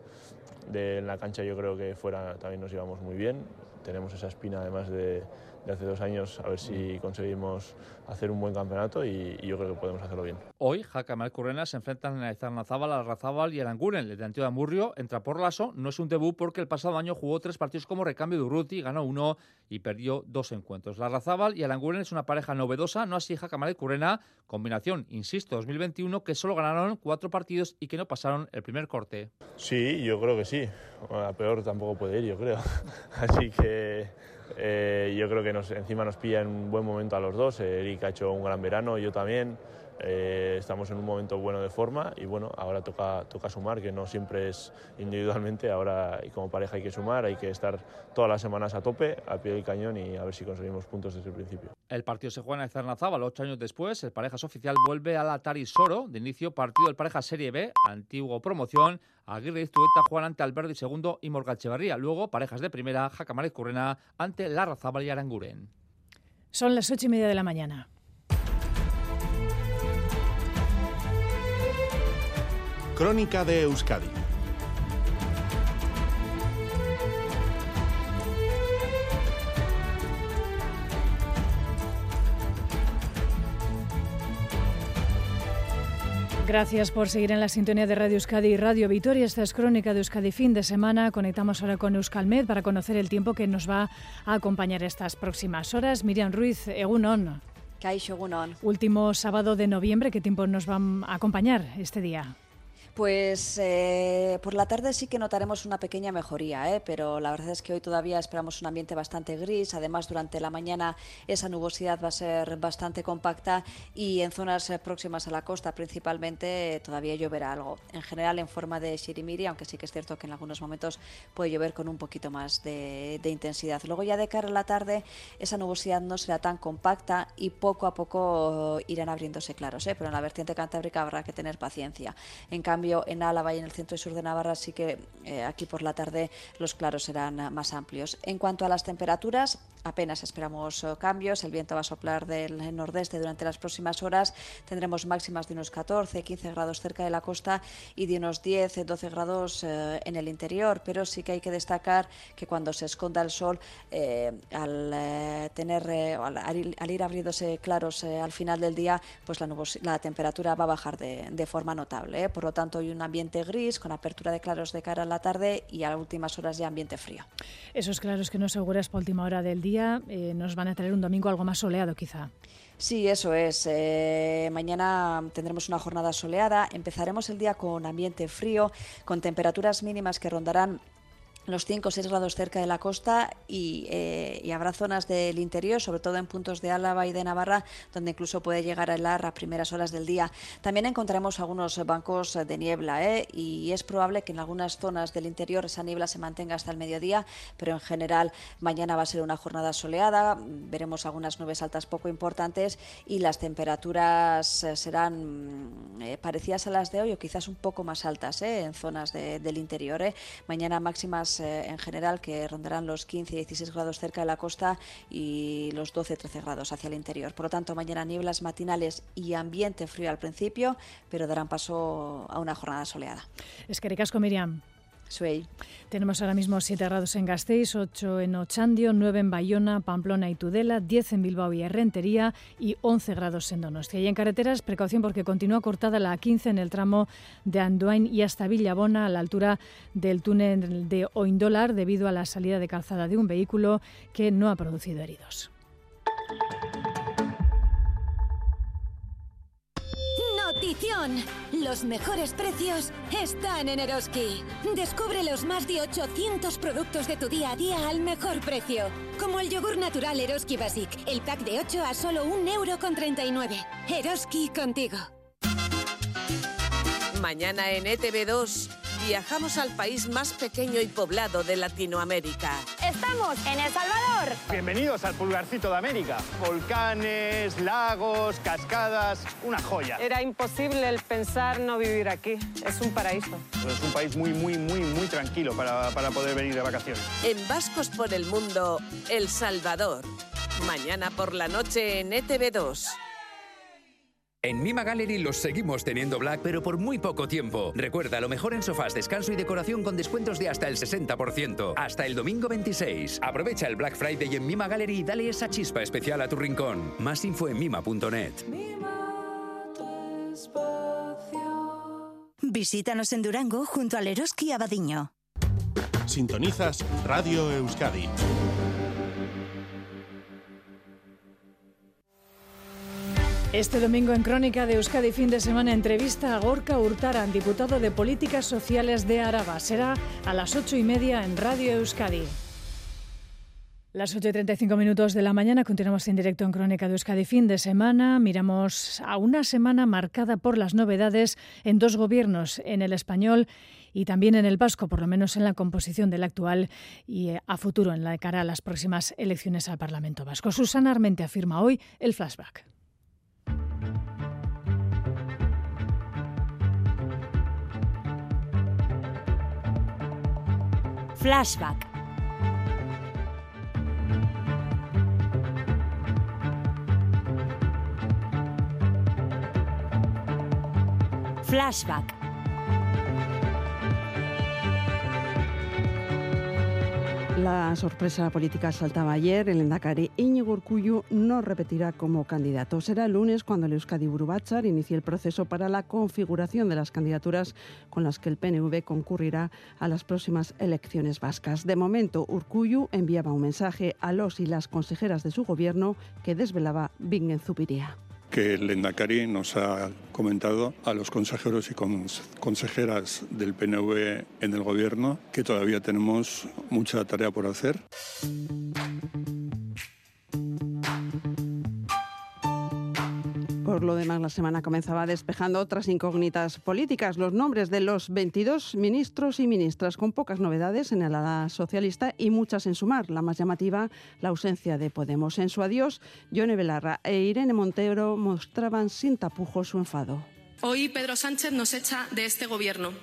[SPEAKER 33] de la cancha yo creo que fuera también nos llevamos muy bien. tenemos esa espina además de, de hace dos años, a ver si conseguimos hacer un buen campeonato y, y yo creo que podemos hacerlo bien.
[SPEAKER 32] Hoy, Jaca Currena se enfrentan a Izarnazábal, Larrazábal y Aranguren. El de Antioquia de Amurrio entra por Lasso. No es un debut porque el pasado año jugó tres partidos como recambio de Urruti, ganó uno y perdió dos encuentros. Larrazábal y Aranguren es una pareja novedosa, no así Jaca Currena, combinación, insisto, 2021, que solo ganaron cuatro partidos y que no pasaron el primer corte.
[SPEAKER 33] Sí, yo creo que sí. A peor tampoco puede ir, yo creo. Así que eh, yo creo que nos, encima nos pilla en un buen momento a los dos. Eric ha hecho un gran verano, yo también. Eh, estamos en un momento bueno de forma y bueno, ahora toca, toca sumar, que no siempre es individualmente, ahora y como pareja hay que sumar, hay que estar todas las semanas a tope, al pie del cañón y a ver si conseguimos puntos desde el principio.
[SPEAKER 32] El partido se juega en Zarnazábal ocho años después, el parejas oficial vuelve al Atari Soro, de inicio partido del pareja Serie B, antiguo promoción, Aguirre y Zueta juegan ante Alberdi segundo y Morgachevarría, luego parejas de primera, Jacamárez Currena ante Larrazábal y Aranguren.
[SPEAKER 1] Son las ocho y media de la mañana.
[SPEAKER 34] Crónica de Euskadi.
[SPEAKER 1] Gracias por seguir en la sintonía de Radio Euskadi y Radio Vitoria. Esta es Crónica de Euskadi fin de semana. Conectamos ahora con Euskalmed para conocer el tiempo que nos va a acompañar estas próximas horas. Miriam Ruiz, Egunon. Último sábado de noviembre, ¿qué tiempo nos va a acompañar este día?
[SPEAKER 35] Pues eh, por la tarde sí que notaremos una pequeña mejoría, ¿eh? pero la verdad es que hoy todavía esperamos un ambiente bastante gris. Además, durante la mañana esa nubosidad va a ser bastante compacta y en zonas eh, próximas a la costa principalmente todavía lloverá algo. En general en forma de shirimiri, aunque sí que es cierto que en algunos momentos puede llover con un poquito más de, intensidad. Luego ya de cara a la tarde esa nubosidad no será tan compacta y poco a poco irán abriéndose claros, pero en la vertiente cantábrica habrá que tener paciencia. En cambio, en Álava y en el centro y sur de Navarra sí que eh, aquí por la tarde los claros serán más amplios. En cuanto a las temperaturas, apenas esperamos eh, cambios. El viento va a soplar del nordeste durante las próximas horas. Tendremos máximas de unos 14, 15 grados cerca de la costa y de unos 10, 12 grados eh, en el interior. Pero sí que hay que destacar que cuando se esconda el sol, al tener al, ir abriéndose claros al final del día, pues la, temperatura va a bajar de forma notable. Por lo tanto, hoy un ambiente gris con apertura de claros de cara a la tarde y a las últimas horas ya ambiente frío.
[SPEAKER 1] Esos claros que no seguras por última hora del día eh, nos van a traer un domingo algo más soleado quizá.
[SPEAKER 35] Sí, eso es. Eh, mañana tendremos una jornada soleada. Empezaremos el día con ambiente frío, con temperaturas mínimas que rondarán los 5 o 6 grados cerca de la costa eh, y, habrá zonas del interior, sobre todo en puntos de Álava y de Navarra, donde incluso puede llegar a helar a primeras horas del día. También encontraremos algunos bancos de niebla ¿eh? y es probable que en algunas zonas del interior esa niebla se mantenga hasta el mediodía, pero en general mañana va a ser una jornada soleada, veremos algunas nubes altas poco importantes y las temperaturas eh, serán parecidas a las de hoy o quizás un poco más altas en zonas del interior. Mañana máximas eh, en general que rondarán los 15 y 16 grados cerca de la costa y los 12-13 grados hacia el interior. Por lo tanto, mañana nieblas matinales y ambiente frío al principio, pero darán paso a una jornada soleada.
[SPEAKER 1] Es que ricasco, Miriam. Tenemos ahora mismo 7 grados en Gasteiz, 8 en Ochandio, 9 en Bayona, Pamplona y Tudela, 10 en Bilbao y Herrentería y 11 grados en Donostia. Y en carreteras, precaución porque continúa cortada la A15 en el tramo de Andoain y hasta Villabona a la altura del túnel de Oindolar debido a la salida de calzada de un vehículo que no ha producido heridos.
[SPEAKER 23] Los mejores precios están en Eroski. Descubre los más de 800 productos de tu día a día al mejor precio. Como el yogur natural Eroski Basic, el pack de 8 a solo 1,39€. Eroski contigo.
[SPEAKER 36] Mañana en ETV2 viajamos al país más pequeño y poblado de Latinoamérica.
[SPEAKER 37] Estamos en El Salvador.
[SPEAKER 38] Bienvenidos al pulgarcito de América. Volcanes, lagos, cascadas, una joya.
[SPEAKER 39] Era imposible el pensar no vivir aquí. Es un paraíso.
[SPEAKER 38] Es un país muy, muy, muy, muy tranquilo para, para poder venir de vacaciones.
[SPEAKER 36] En Vascos por el Mundo, El Salvador. Mañana por la noche en ETV2.
[SPEAKER 40] En Mima Gallery los seguimos teniendo black, pero por muy poco tiempo. Recuerda, lo mejor en sofás, descanso y decoración con descuentos de hasta el 60%. Hasta el domingo 26. Aprovecha el Black Friday en Mima Gallery y dale esa chispa especial a tu rincón. Más info en mima.net.
[SPEAKER 23] Visítanos en Durango junto al Eroski Abadiño.
[SPEAKER 34] Sintonizas Radio Euskadi.
[SPEAKER 1] Este domingo en Crónica de Euskadi fin de semana entrevista a Gorka Hurtaran, diputado de Políticas Sociales de Araba. Será a las ocho y media en Radio Euskadi. Las 8 y 35 minutos de la mañana continuamos en directo en Crónica de Euskadi fin de semana. Miramos a una semana marcada por las novedades en dos gobiernos, en el español y también en el vasco, por lo menos en la composición del actual y eh, a futuro en la cara a las próximas elecciones al Parlamento vasco. Susana Armente afirma hoy el flashback.
[SPEAKER 23] Flashback. Flashback.
[SPEAKER 41] La sorpresa política saltaba ayer. El Endacari Íñigo Urcullu no repetirá como candidato. Será el lunes cuando el Euskadi Burubachar inicie el proceso para la configuración de las candidaturas con las que el PNV concurrirá a las próximas elecciones vascas. De momento, Urcullu enviaba un mensaje a los y las consejeras de su gobierno que desvelaba Bingen Zupiría
[SPEAKER 4] que el Endacari nos ha comentado a los consejeros y consejeras del PNV en el gobierno que todavía tenemos mucha tarea por hacer.
[SPEAKER 41] Por lo demás, la semana comenzaba despejando otras incógnitas políticas, los nombres de los 22 ministros y ministras, con pocas novedades en el ala socialista y muchas en sumar. La más llamativa, la ausencia de Podemos. En su adiós, Yone Belarra e Irene Montero mostraban sin tapujos su enfado.
[SPEAKER 42] Hoy Pedro Sánchez nos echa de este gobierno.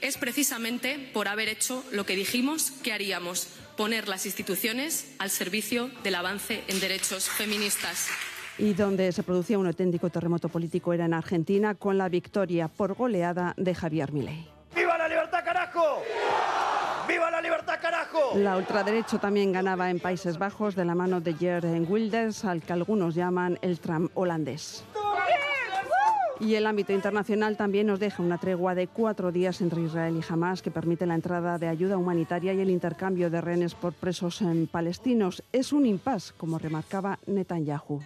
[SPEAKER 42] Es precisamente por haber hecho lo que dijimos que haríamos, poner las instituciones al servicio del avance en derechos feministas
[SPEAKER 41] y donde se producía un auténtico terremoto político era en Argentina con la victoria por goleada de Javier Milei.
[SPEAKER 43] ¡Viva la libertad, carajo! ¡Viva la libertad, carajo!
[SPEAKER 41] La ultraderecha también ganaba en Países Bajos de la mano de Geert Wilders, al que algunos llaman el Trump holandés. Y el ámbito internacional también nos deja una tregua de cuatro días entre Israel y Hamas que permite la entrada de ayuda humanitaria y el intercambio de rehenes por presos en palestinos. Es un impas, como remarcaba Netanyahu.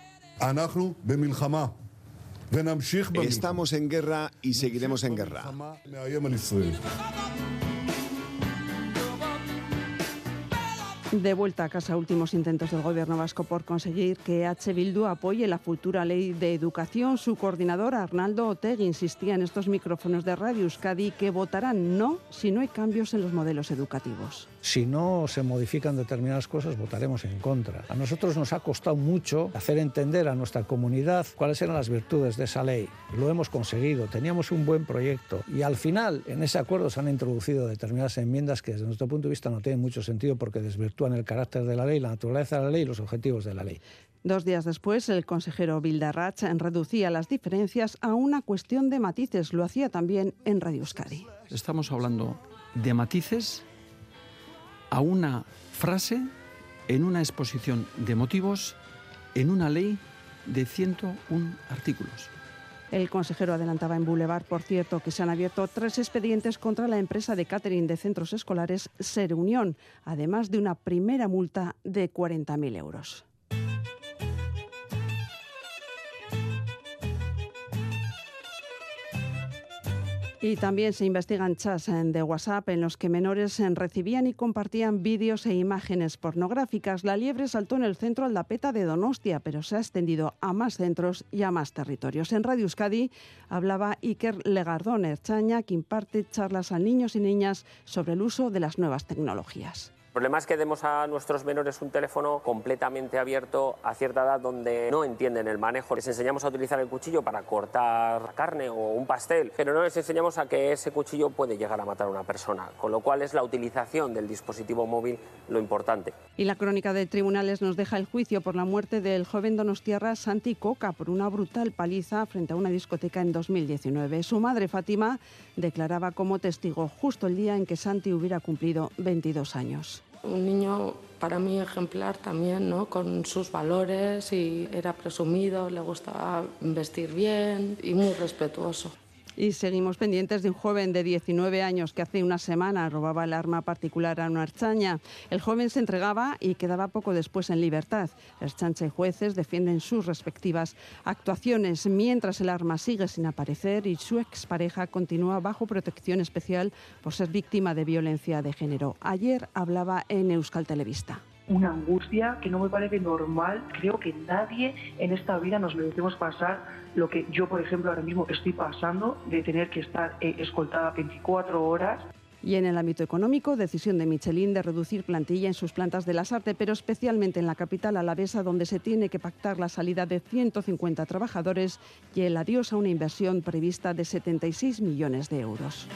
[SPEAKER 44] Estamos en guerra y seguiremos en guerra.
[SPEAKER 41] De vuelta a casa, últimos intentos del gobierno vasco por conseguir que H. Bildu apoye la futura ley de educación. Su coordinador, Arnaldo Otegi, insistía en estos micrófonos de Radio Euskadi que votarán no si no hay cambios en los modelos educativos.
[SPEAKER 29] Si no se modifican determinadas cosas, votaremos en contra. A nosotros nos ha costado mucho hacer entender a nuestra comunidad cuáles eran las virtudes de esa ley. Lo hemos conseguido, teníamos un buen proyecto y al final en ese acuerdo se han introducido determinadas enmiendas que desde nuestro punto de vista no tienen mucho sentido porque desvirtúan el carácter de la ley, la naturaleza de la ley y los objetivos de la ley.
[SPEAKER 41] Dos días después, el consejero Bildarratz reducía las diferencias a una cuestión de matices. Lo hacía también en Radio Euskadi.
[SPEAKER 45] Estamos hablando de matices a una frase en una exposición de motivos en una ley de 101 artículos.
[SPEAKER 41] El consejero adelantaba en Boulevard, por cierto, que se han abierto tres expedientes contra la empresa de catering de centros escolares Ser Unión, además de una primera multa de 40.000 euros. Y también se investigan chats de WhatsApp en los que menores recibían y compartían vídeos e imágenes pornográficas. La liebre saltó en el centro Aldapeta de Donostia, pero se ha extendido a más centros y a más territorios. En Radio Euskadi hablaba Iker Legardón Erchaña, que imparte charlas a niños y niñas sobre el uso de las nuevas tecnologías.
[SPEAKER 46] El problema es que demos a nuestros menores un teléfono completamente abierto a cierta edad donde no entienden el manejo. Les enseñamos a utilizar el cuchillo para cortar carne o un pastel, pero no les enseñamos a que ese cuchillo puede llegar a matar a una persona, con lo cual es la utilización del dispositivo móvil lo importante.
[SPEAKER 41] Y la crónica de tribunales nos deja el juicio por la muerte del joven donostiarra Santi Coca por una brutal paliza frente a una discoteca en 2019. Su madre, Fátima, declaraba como testigo justo el día en que Santi hubiera cumplido 22 años.
[SPEAKER 47] Un niño para mí ejemplar también, ¿no? con sus valores y era presumido, le gustaba vestir bien y muy respetuoso.
[SPEAKER 41] Y seguimos pendientes de un joven de 19 años que hace una semana robaba el arma particular a una archaña. El joven se entregaba y quedaba poco después en libertad. Archancha y jueces defienden sus respectivas actuaciones, mientras el arma sigue sin aparecer y su expareja continúa bajo protección especial por ser víctima de violencia de género. Ayer hablaba en Euskal Televista
[SPEAKER 42] una angustia que no me parece normal. Creo que nadie en esta vida nos merecemos pasar lo que yo, por ejemplo, ahora mismo estoy pasando, de tener que estar eh, escoltada 24 horas.
[SPEAKER 41] Y en el ámbito económico, decisión de Michelin de reducir plantilla en sus plantas de las artes, pero especialmente en la capital alavesa, donde se tiene que pactar la salida de 150 trabajadores y el adiós a una inversión prevista de 76 millones de euros.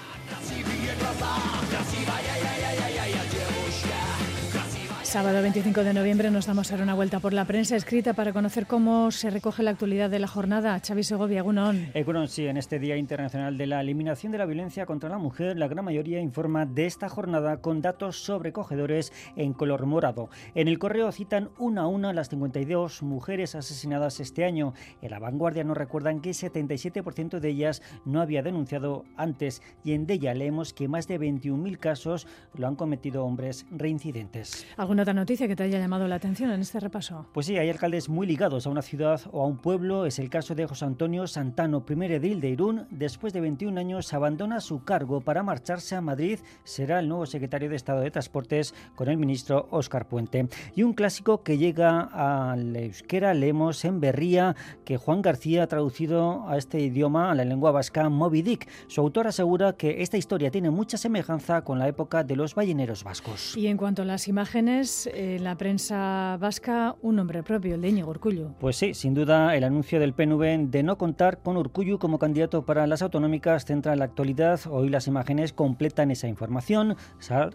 [SPEAKER 1] Sábado 25 de noviembre nos damos ahora una vuelta por la prensa escrita para conocer cómo se recoge la actualidad de la jornada. Xavi Segovia, Egunon.
[SPEAKER 48] Egunon, sí, en este Día Internacional de la Eliminación de la Violencia contra la Mujer, la gran mayoría informa de esta jornada con datos sobrecogedores en color morado. En el correo citan una a una las 52 mujeres asesinadas este año. En la vanguardia nos recuerdan que 77% de ellas no había denunciado antes y en ella leemos que más de 21.000 casos lo han cometido hombres reincidentes.
[SPEAKER 1] ¿Alguna otra noticia que te haya llamado la atención en este repaso?
[SPEAKER 48] Pues sí, hay alcaldes muy ligados a una ciudad o a un pueblo. Es el caso de José Antonio Santano, primer edil de Irún. Después de 21 años abandona su cargo para marcharse a Madrid. Será el nuevo secretario de Estado de Transportes con el ministro Óscar Puente. Y un clásico que llega al euskera, leemos en Berría, que Juan García ha traducido a este idioma, a la lengua vasca, Moby Dick. Su autor asegura que esta historia tiene mucha semejanza con la época de los balleneros vascos.
[SPEAKER 1] Y en cuanto a las imágenes, en la prensa vasca un nombre propio, el de Íñigo Urcullu.
[SPEAKER 48] Pues sí, sin duda el anuncio del PNV de no contar con Urcullu como candidato para las autonómicas centra la actualidad. Hoy las imágenes completan esa información.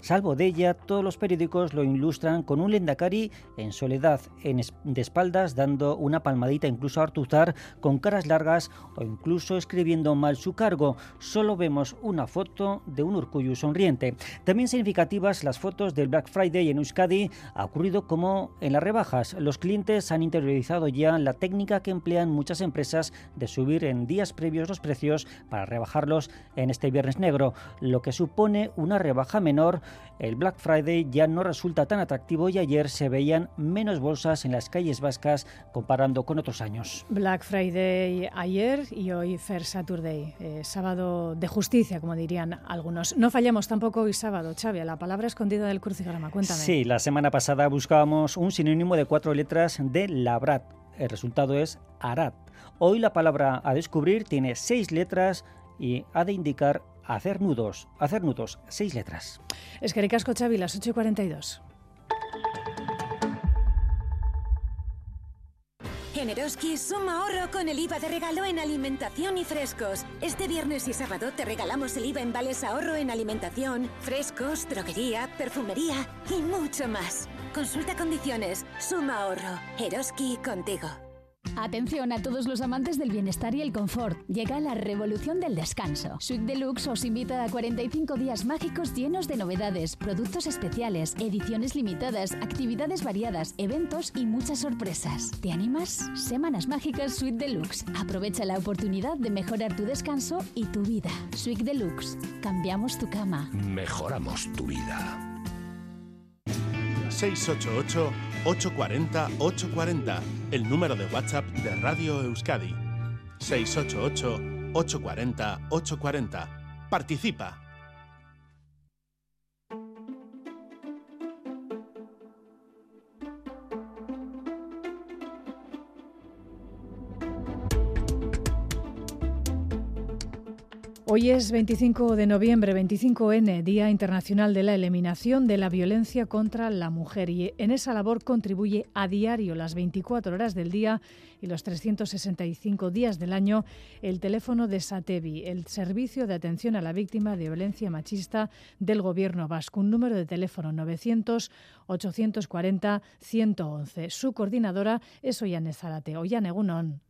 [SPEAKER 48] salvo de ella, todos los periódicos lo ilustran con un Lendakari en soledad, en de espaldas, dando una palmadita incluso a Artuzar, con caras largas o incluso escribiendo mal su cargo. Solo vemos una foto de un Urcullu sonriente. También significativas las fotos del Black Friday en Euskadi ha ocurrido como en las rebajas. Los clientes han interiorizado ya la técnica que emplean muchas empresas de subir en días previos los precios para rebajarlos en este viernes negro, lo que supone una rebaja menor. El Black Friday ya no resulta tan atractivo y ayer se veían menos bolsas en las calles vascas comparando con otros años.
[SPEAKER 1] Black Friday ayer y hoy Fair Saturday, eh, sábado de justicia, como dirían algunos. No fallamos tampoco hoy sábado, Xavi, la palabra escondida del crucigrama. Cuéntame.
[SPEAKER 48] Sí, la semana pasada buscábamos un sinónimo de cuatro letras de labrat. El resultado es arat. Hoy la palabra a descubrir tiene seis letras y ha de indicar hacer nudos. Hacer nudos, seis letras.
[SPEAKER 1] Es que Xavi, las 8 y 42.
[SPEAKER 23] En Eroski suma ahorro con el IVA de regalo en alimentación y frescos. Este viernes y sábado te regalamos el IVA en vales ahorro en alimentación, frescos, droguería, perfumería y mucho más. Consulta condiciones. Suma ahorro. Eroski contigo.
[SPEAKER 49] Atención a todos los amantes del bienestar y el confort. Llega la revolución del descanso. Suite Deluxe os invita a 45 días mágicos llenos de novedades, productos especiales, ediciones limitadas, actividades variadas, eventos y muchas sorpresas. ¿Te animas? Semanas mágicas Suite Deluxe. Aprovecha la oportunidad de mejorar tu descanso y tu vida. Suite Deluxe. Cambiamos tu cama.
[SPEAKER 34] Mejoramos tu vida. 688-840-840, el número de WhatsApp de Radio Euskadi. 688-840-840. Participa.
[SPEAKER 1] Hoy es 25 de noviembre, 25N, Día Internacional de la Eliminación de la Violencia contra la Mujer. Y en esa labor contribuye a diario, las 24 horas del día y los 365 días del año, el teléfono de SATEVI, el Servicio de Atención a la Víctima de Violencia Machista del Gobierno Vasco. Un número de teléfono 900-840-111. Su coordinadora es Ollane Zarate. Ollane Gunon.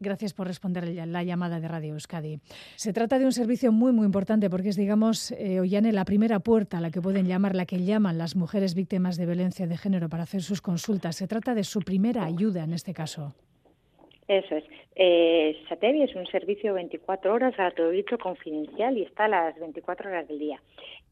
[SPEAKER 1] Gracias por responder la llamada de Radio Euskadi. Se trata de un servicio muy, muy importante porque es, digamos, eh, Ollane, la primera puerta a la que pueden llamar, la que llaman las mujeres víctimas de violencia de género para hacer sus consultas. Se trata de su primera ayuda en este caso.
[SPEAKER 50] Eso es. Eh, Satevi es un servicio 24 horas gratuito, confidencial y está a las 24 horas del día.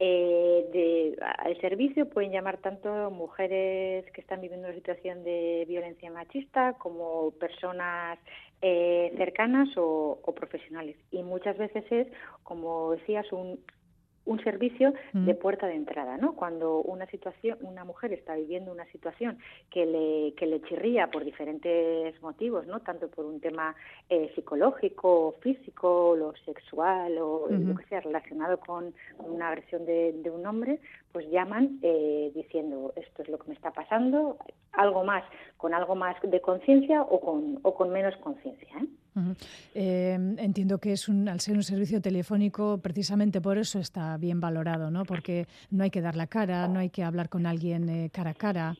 [SPEAKER 50] Eh, de, al servicio pueden llamar tanto mujeres que están viviendo una situación de violencia machista como personas eh, cercanas o, o, profesionales. Y muchas veces es, como decías, un, un servicio de puerta de entrada, ¿no? Cuando una situación, una mujer está viviendo una situación que le, que le chirría por diferentes motivos, ¿no? Tanto por un tema eh, psicológico, físico, lo sexual o lo que sea relacionado con, una agresión de, de, un hombre, pues llaman eh, diciendo esto es lo que me está pasando, algo más, con algo más de conciencia o con, o con menos conciencia, ¿eh?
[SPEAKER 1] Eh, entiendo que es un, al ser un servicio telefónico, precisamente por eso está bien valorado, ¿no? Porque no hay que dar la cara, no hay que hablar con alguien eh, cara a cara.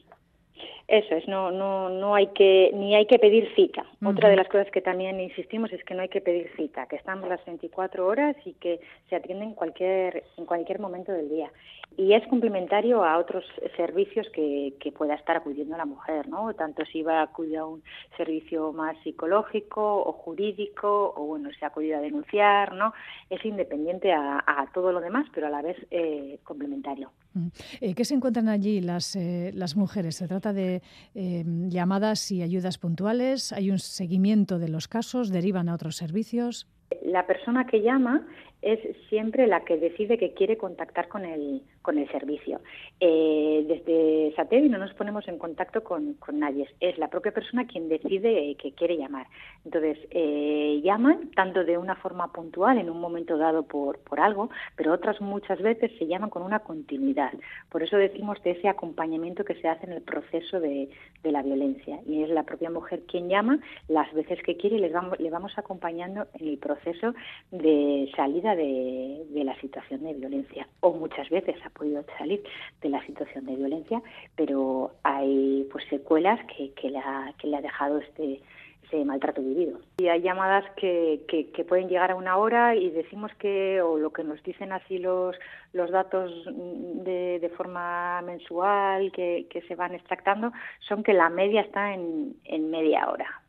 [SPEAKER 50] Eso es, no, no, no hay que, ni hay que pedir cita. Otra de las cosas que también insistimos es que no hay que pedir cita, que estamos las 24 horas y que se atiende en cualquier, en cualquier momento del día y es complementario a otros servicios que, que, pueda estar acudiendo la mujer, ¿no? Tanto si va a acudir a un servicio más psicológico o jurídico, o bueno, si ha acudido a denunciar, ¿no? Es independiente a, todo lo demás, pero a la vez eh, complementario.
[SPEAKER 1] Mm. Eh, ¿Qué se encuentran allí las, eh, las mujeres? ¿Se trata de llamadas y ayudas puntuales? ¿Hay un seguimiento de los casos? ¿Derivan a otros servicios?
[SPEAKER 50] La persona que llama es siempre la que decide que quiere contactar con el, con el servicio. Eh, desde Satevi no nos ponemos en contacto con, nadie, es la propia persona quien decide que quiere llamar. Entonces, eh, llaman tanto de una forma puntual en un momento dado por, por algo, pero otras muchas veces se llaman con una continuidad. Por eso decimos de ese acompañamiento que se hace en el proceso de, de la violencia. Y es la propia mujer quien llama las veces que quiere y le vamos, le vamos acompañando en el proceso de salida de, de la situación de violencia. O muchas veces podido salir de la situación de violencia, pero hay pues secuelas que, que, le, ha, que le ha dejado este, ese maltrato vivido. Y hay llamadas que, que, pueden llegar a una hora y decimos que, o lo que nos dicen así los, los datos de, de forma mensual que, que se van extractando, son que la media está en, en media hora.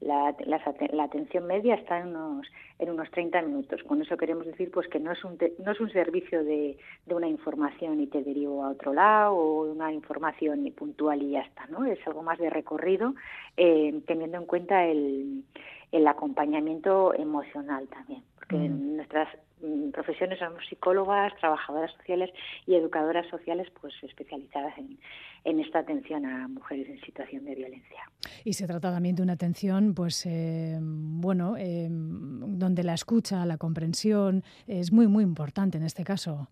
[SPEAKER 50] La, la, la atención media está en unos en unos 30 minutos. Con eso queremos decir pues que no es un, no es un servicio de, de, una información y te derivo a otro lado o una información puntual y ya está, ¿no? Es algo más de recorrido eh, teniendo en cuenta el, el acompañamiento emocional también, porque en nuestras Mm, profesiones somos psicólogas, trabajadoras sociales y educadoras sociales pues especializadas en, en esta atención a mujeres en situación de violencia.
[SPEAKER 1] Y se trata también de una atención pues eh, bueno eh, donde la escucha, la comprensión es muy muy importante en este caso.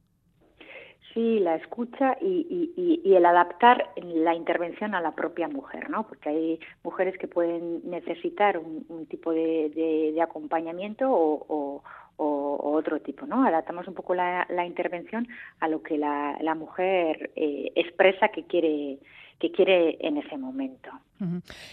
[SPEAKER 50] Sí, la escucha y, y, y, el adaptar la intervención a la propia mujer, ¿no? Porque hay mujeres que pueden necesitar un, tipo de, de, acompañamiento o, o, otro tipo, ¿no? Adaptamos un poco la, la intervención a lo que la, la mujer eh, expresa que quiere que quiere en ese momento.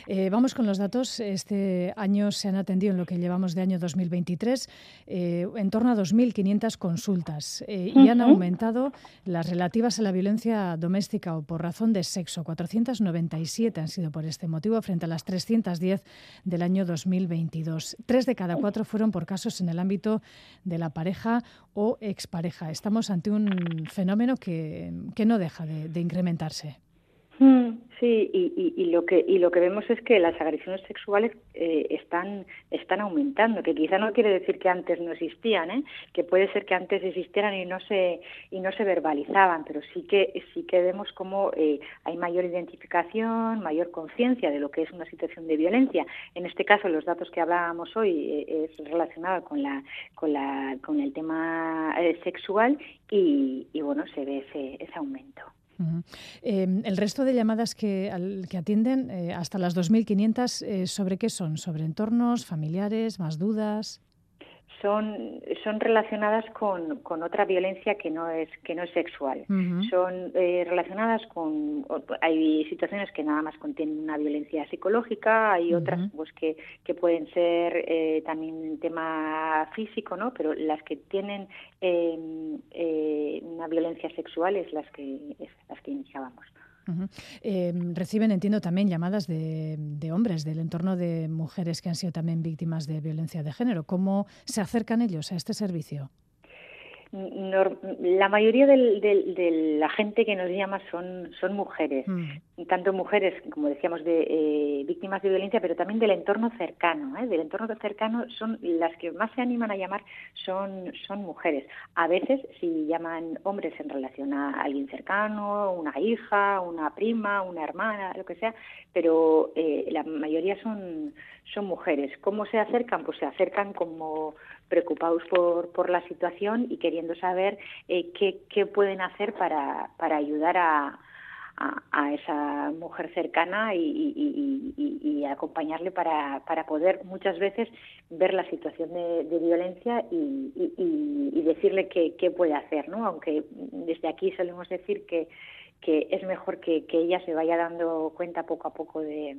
[SPEAKER 1] Eh, vamos con los datos. Este año se han atendido en lo que llevamos de año 2023 eh, en torno a 2.500 consultas eh, y han aumentado las relativas a la violencia doméstica o por razón de sexo. 497 han sido por este motivo frente a las 310 del año 2022. Tres de cada cuatro fueron por casos en el ámbito de la pareja o expareja. Estamos ante un fenómeno que, que no deja de incrementarse.
[SPEAKER 50] Mm, Sí, y, lo que y lo que vemos es que las agresiones sexuales eh, están aumentando, que quizá no quiere decir que antes no existían, ¿eh? que puede ser que antes existieran y no se y no se verbalizaban, pero sí que sí que vemos como eh, hay mayor identificación, mayor conciencia de lo que es una situación de violencia. En este caso, los datos que hablábamos hoy es relacionado con la con la con el tema sexual y, y bueno se ve ese, ese aumento.
[SPEAKER 1] Em, el resto de llamadas que, que atienden, eh, hasta las 2.500, eh, ¿sobre qué son? ¿Sobre entornos, familiares, más dudas?
[SPEAKER 50] Son, son relacionadas con, con, otra violencia que no es, que no es sexual. Son eh, relacionadas con, hay situaciones que nada más contienen una violencia psicológica, hay otras pues que, que pueden ser eh, también tema físico, ¿no? Pero las que tienen em, eh, una violencia sexual es las que, es las que iniciábamos.
[SPEAKER 1] Em, reciben, entiendo, también llamadas de, hombres del entorno de mujeres que han sido también víctimas de violencia de género. ¿Cómo se acercan ellos a este servicio?
[SPEAKER 50] La mayoría de la gente que nos llama son, son mujeres, mm. tanto mujeres, como decíamos, de eh, víctimas de violencia, pero también del entorno cercano. ¿eh? Del entorno cercano son las que más se animan a llamar son, son mujeres. A veces si llaman hombres en relación a alguien cercano, una hija, una prima, una hermana, lo que sea, pero eh, la mayoría son, son mujeres. ¿Cómo se acercan? Pues se acercan como preocupados por, por la situación y queriendo saber eh, qué, qué, pueden hacer para, para ayudar a, a, esa mujer cercana y, y, acompañarle para, para, poder muchas veces ver la situación de, violencia y, decirle qué, qué, puede hacer, ¿no? Aunque desde aquí solemos decir que, que es mejor que, que ella se vaya dando cuenta poco a poco de,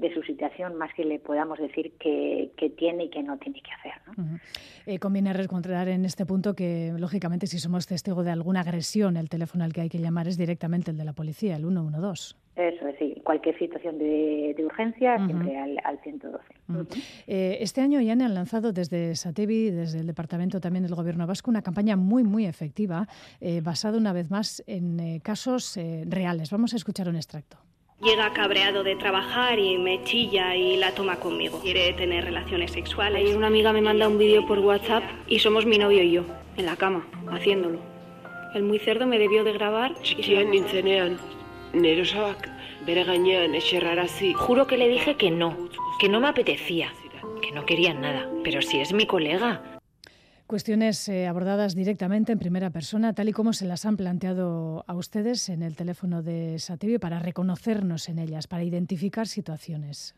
[SPEAKER 50] de su situación más que le podamos decir que, tiene y que no tiene que hacer. ¿no?
[SPEAKER 1] Eh, conviene recordar en este punto que, lógicamente, si somos testigo de alguna agresión, el teléfono al que hay que llamar es directamente el de la policía, el 112.
[SPEAKER 50] Eso es, sí. Cualquier situación de, urgencia, siempre al, 112.
[SPEAKER 1] Eh, este año ya han lanzado desde Satevi, desde el Departamento también del Gobierno Vasco, una campaña muy, muy efectiva, eh, basada una vez más en casos reales. Vamos a escuchar un extracto.
[SPEAKER 51] Llega cabreado de trabajar y me chilla y la toma conmigo. Quiere tener relaciones sexuales. Ayer una amiga me manda un vídeo por WhatsApp y somos mi novio y yo, en la cama, haciéndolo. El muy cerdo me debió de grabar.
[SPEAKER 52] Txikian nintzenean, nerosabak bere gainean eserrarazi.
[SPEAKER 53] Juro que le dije que no, que no me apetecía, que no quería nada. Pero si es mi colega,
[SPEAKER 1] Cuestiones eh, abordadas directamente en primera persona, tal y como se las han planteado a ustedes en el teléfono de Satibio, para reconocernos en ellas, para identificar situaciones.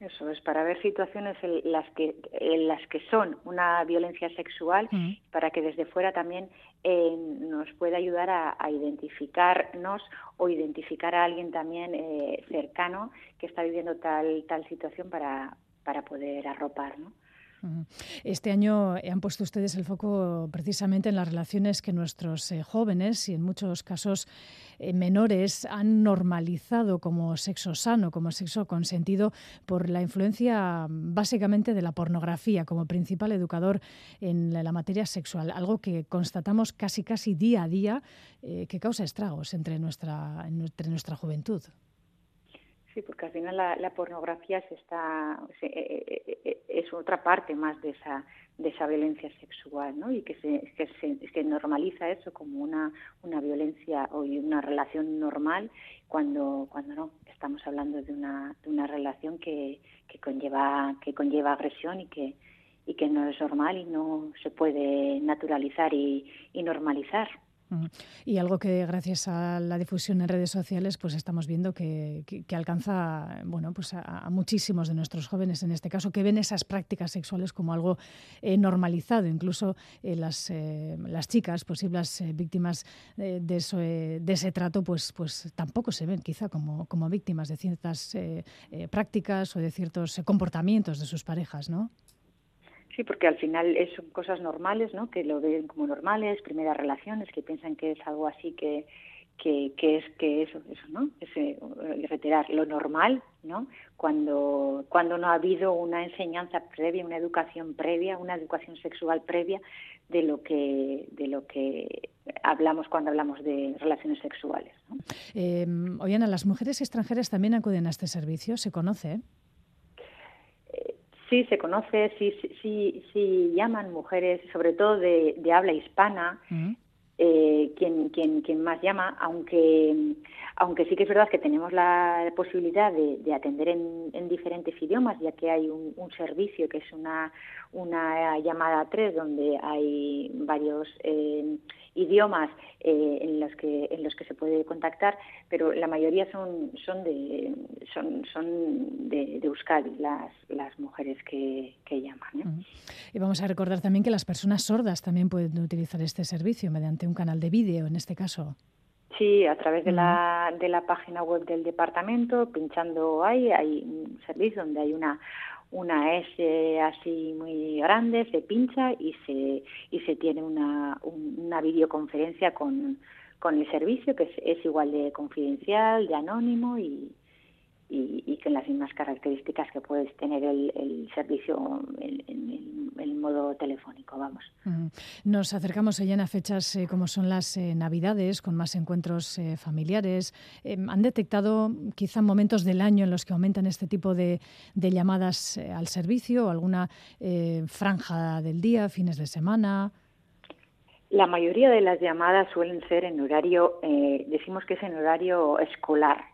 [SPEAKER 50] Eso es, para ver situaciones en las que, en las que son una violencia sexual, para que desde fuera también eh, nos pueda ayudar a, identificarnos o identificar a alguien también eh, cercano que está viviendo tal, tal situación para, para poder arropar. ¿no?
[SPEAKER 1] Este año han puesto ustedes el foco precisamente en las relaciones que nuestros eh, jóvenes y en muchos casos eh, menores han normalizado como sexo sano, como sexo consentido por la influencia básicamente de la pornografía como principal educador en la, materia sexual, algo que constatamos casi casi día a día eh, que causa estragos entre nuestra, entre nuestra juventud.
[SPEAKER 50] Sí, porque al final la, pornografía se está, eh, eh, eh, es otra parte más de esa, de esa violencia sexual, ¿no? Y que se, que se, normaliza eso como una, una violencia o una relación normal cuando, cuando no, estamos hablando de una, de una relación que, que, conlleva, que conlleva agresión y que, y que no es normal y no se puede naturalizar y, y normalizar.
[SPEAKER 1] Y algo que gracias a la difusión en redes sociales pues estamos viendo que, alcanza bueno, pues a, muchísimos de nuestros jóvenes en este caso que ven esas prácticas sexuales como algo eh, normalizado. Incluso eh, las, eh, las chicas, posibles víctimas de, de ese trato, pues, pues tampoco se ven quizá como, como víctimas de ciertas prácticas o de ciertos comportamientos de sus parejas, ¿no?
[SPEAKER 50] Sí, porque al final son cosas normales, ¿no? Que lo ven como normales, primeras relaciones, que piensan que es algo así que, que, es que eso, eso ¿no? Ese, eh, reiterar lo normal, ¿no? Cuando, cuando no ha habido una enseñanza previa, una educación previa, una educación sexual previa de lo que de lo que hablamos cuando hablamos de relaciones sexuales. ¿no?
[SPEAKER 1] Eh, ¿las mujeres extranjeras también acuden a este servicio? ¿Se conoce?
[SPEAKER 50] Sí, se conoce, sí, sí, sí, llaman mujeres, sobre todo de, habla hispana, eh, quien, quien, quien más llama, aunque, aunque sí que es verdad que tenemos la posibilidad de, atender en, diferentes idiomas, ya que hay un, servicio que es una, una llamada a tres donde hay varios eh, idiomas eh, en los que en los que se puede contactar, pero la mayoría son son de son son de, de Euskadi las las mujeres que, que llaman. ¿eh?
[SPEAKER 1] Y vamos a recordar también que las personas sordas también pueden utilizar este servicio mediante un canal de vídeo, en este caso.
[SPEAKER 50] Sí, a través de, la, de la página web del departamento, pinchando ahí, hay un servicio donde hay una, una S así muy grande, se pincha y se, y se tiene una, una videoconferencia con, con el servicio, que es, es igual de confidencial, de anónimo y, y, con las mismas características que puedes tener el, servicio en, el modo telefónico, vamos.
[SPEAKER 1] Nos acercamos ya a fechas eh, como son las eh, Navidades, con más encuentros eh, familiares. ¿Han detectado quizá momentos del año en los que aumentan este tipo de, de llamadas al servicio alguna franja del día, fines de semana?
[SPEAKER 50] La mayoría de las llamadas suelen ser en horario, decimos que es en horario escolar,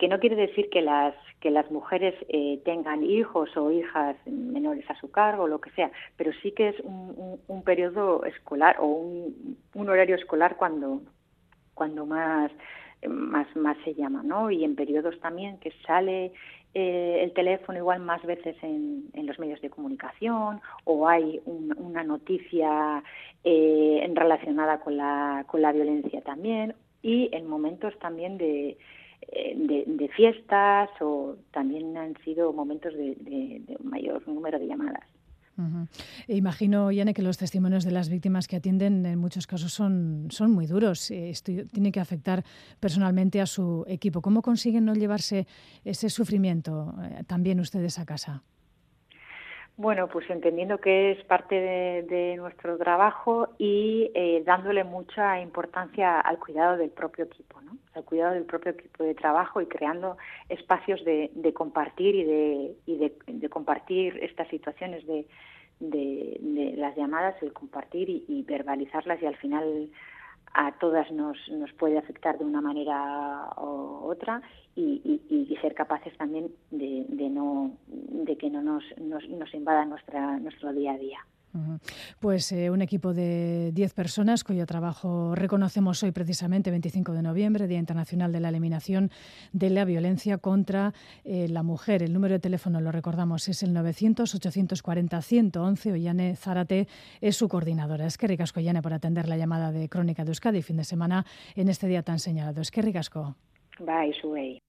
[SPEAKER 50] que no quiere decir que las que las mujeres eh, tengan hijos o hijas menores a su cargo lo que sea, pero sí que es un, un, periodo escolar o un, un, horario escolar cuando cuando más más más se llama, ¿no? Y en periodos también que sale eh, el teléfono igual más veces en, en, los medios de comunicación o hay una noticia eh, relacionada con la, con la violencia también y en momentos también de, eh, de, fiestas o también han sido momentos de, mayor número de llamadas.
[SPEAKER 1] E imagino, Yane, que los testimonios de las víctimas que atienden en muchos casos son, son muy duros. Eh, esto tiene que afectar personalmente a su equipo. ¿Cómo consiguen no llevarse ese sufrimiento eh, también ustedes a casa?
[SPEAKER 50] Bueno, pues entendiendo que es parte de, nuestro trabajo y eh, dándole mucha importancia al cuidado del propio equipo, ¿no? Al cuidado del propio equipo de trabajo y creando espacios de, compartir y, de, y de, compartir estas situaciones de, de, las llamadas, el compartir y verbalizarlas y al final a todas nos, nos puede afectar de una manera u otra y, y, ser capaces también de, de, no de que no nos, nos, nos invada nuestra nuestro día a día.
[SPEAKER 1] Pues eh, un equipo de 10 personas cuyo trabajo reconocemos hoy precisamente, 25 de noviembre, Día Internacional de la Eliminación de la Violencia contra eh, la Mujer. El número de teléfono, lo recordamos, es el 900-840-111. Ollane Zárate es su coordinadora. Es que ricasco, Ollane, por atender la llamada de Crónica de Euskadi fin de semana en este día tan señalado. Es que ricasco.
[SPEAKER 50] Bye, Suey.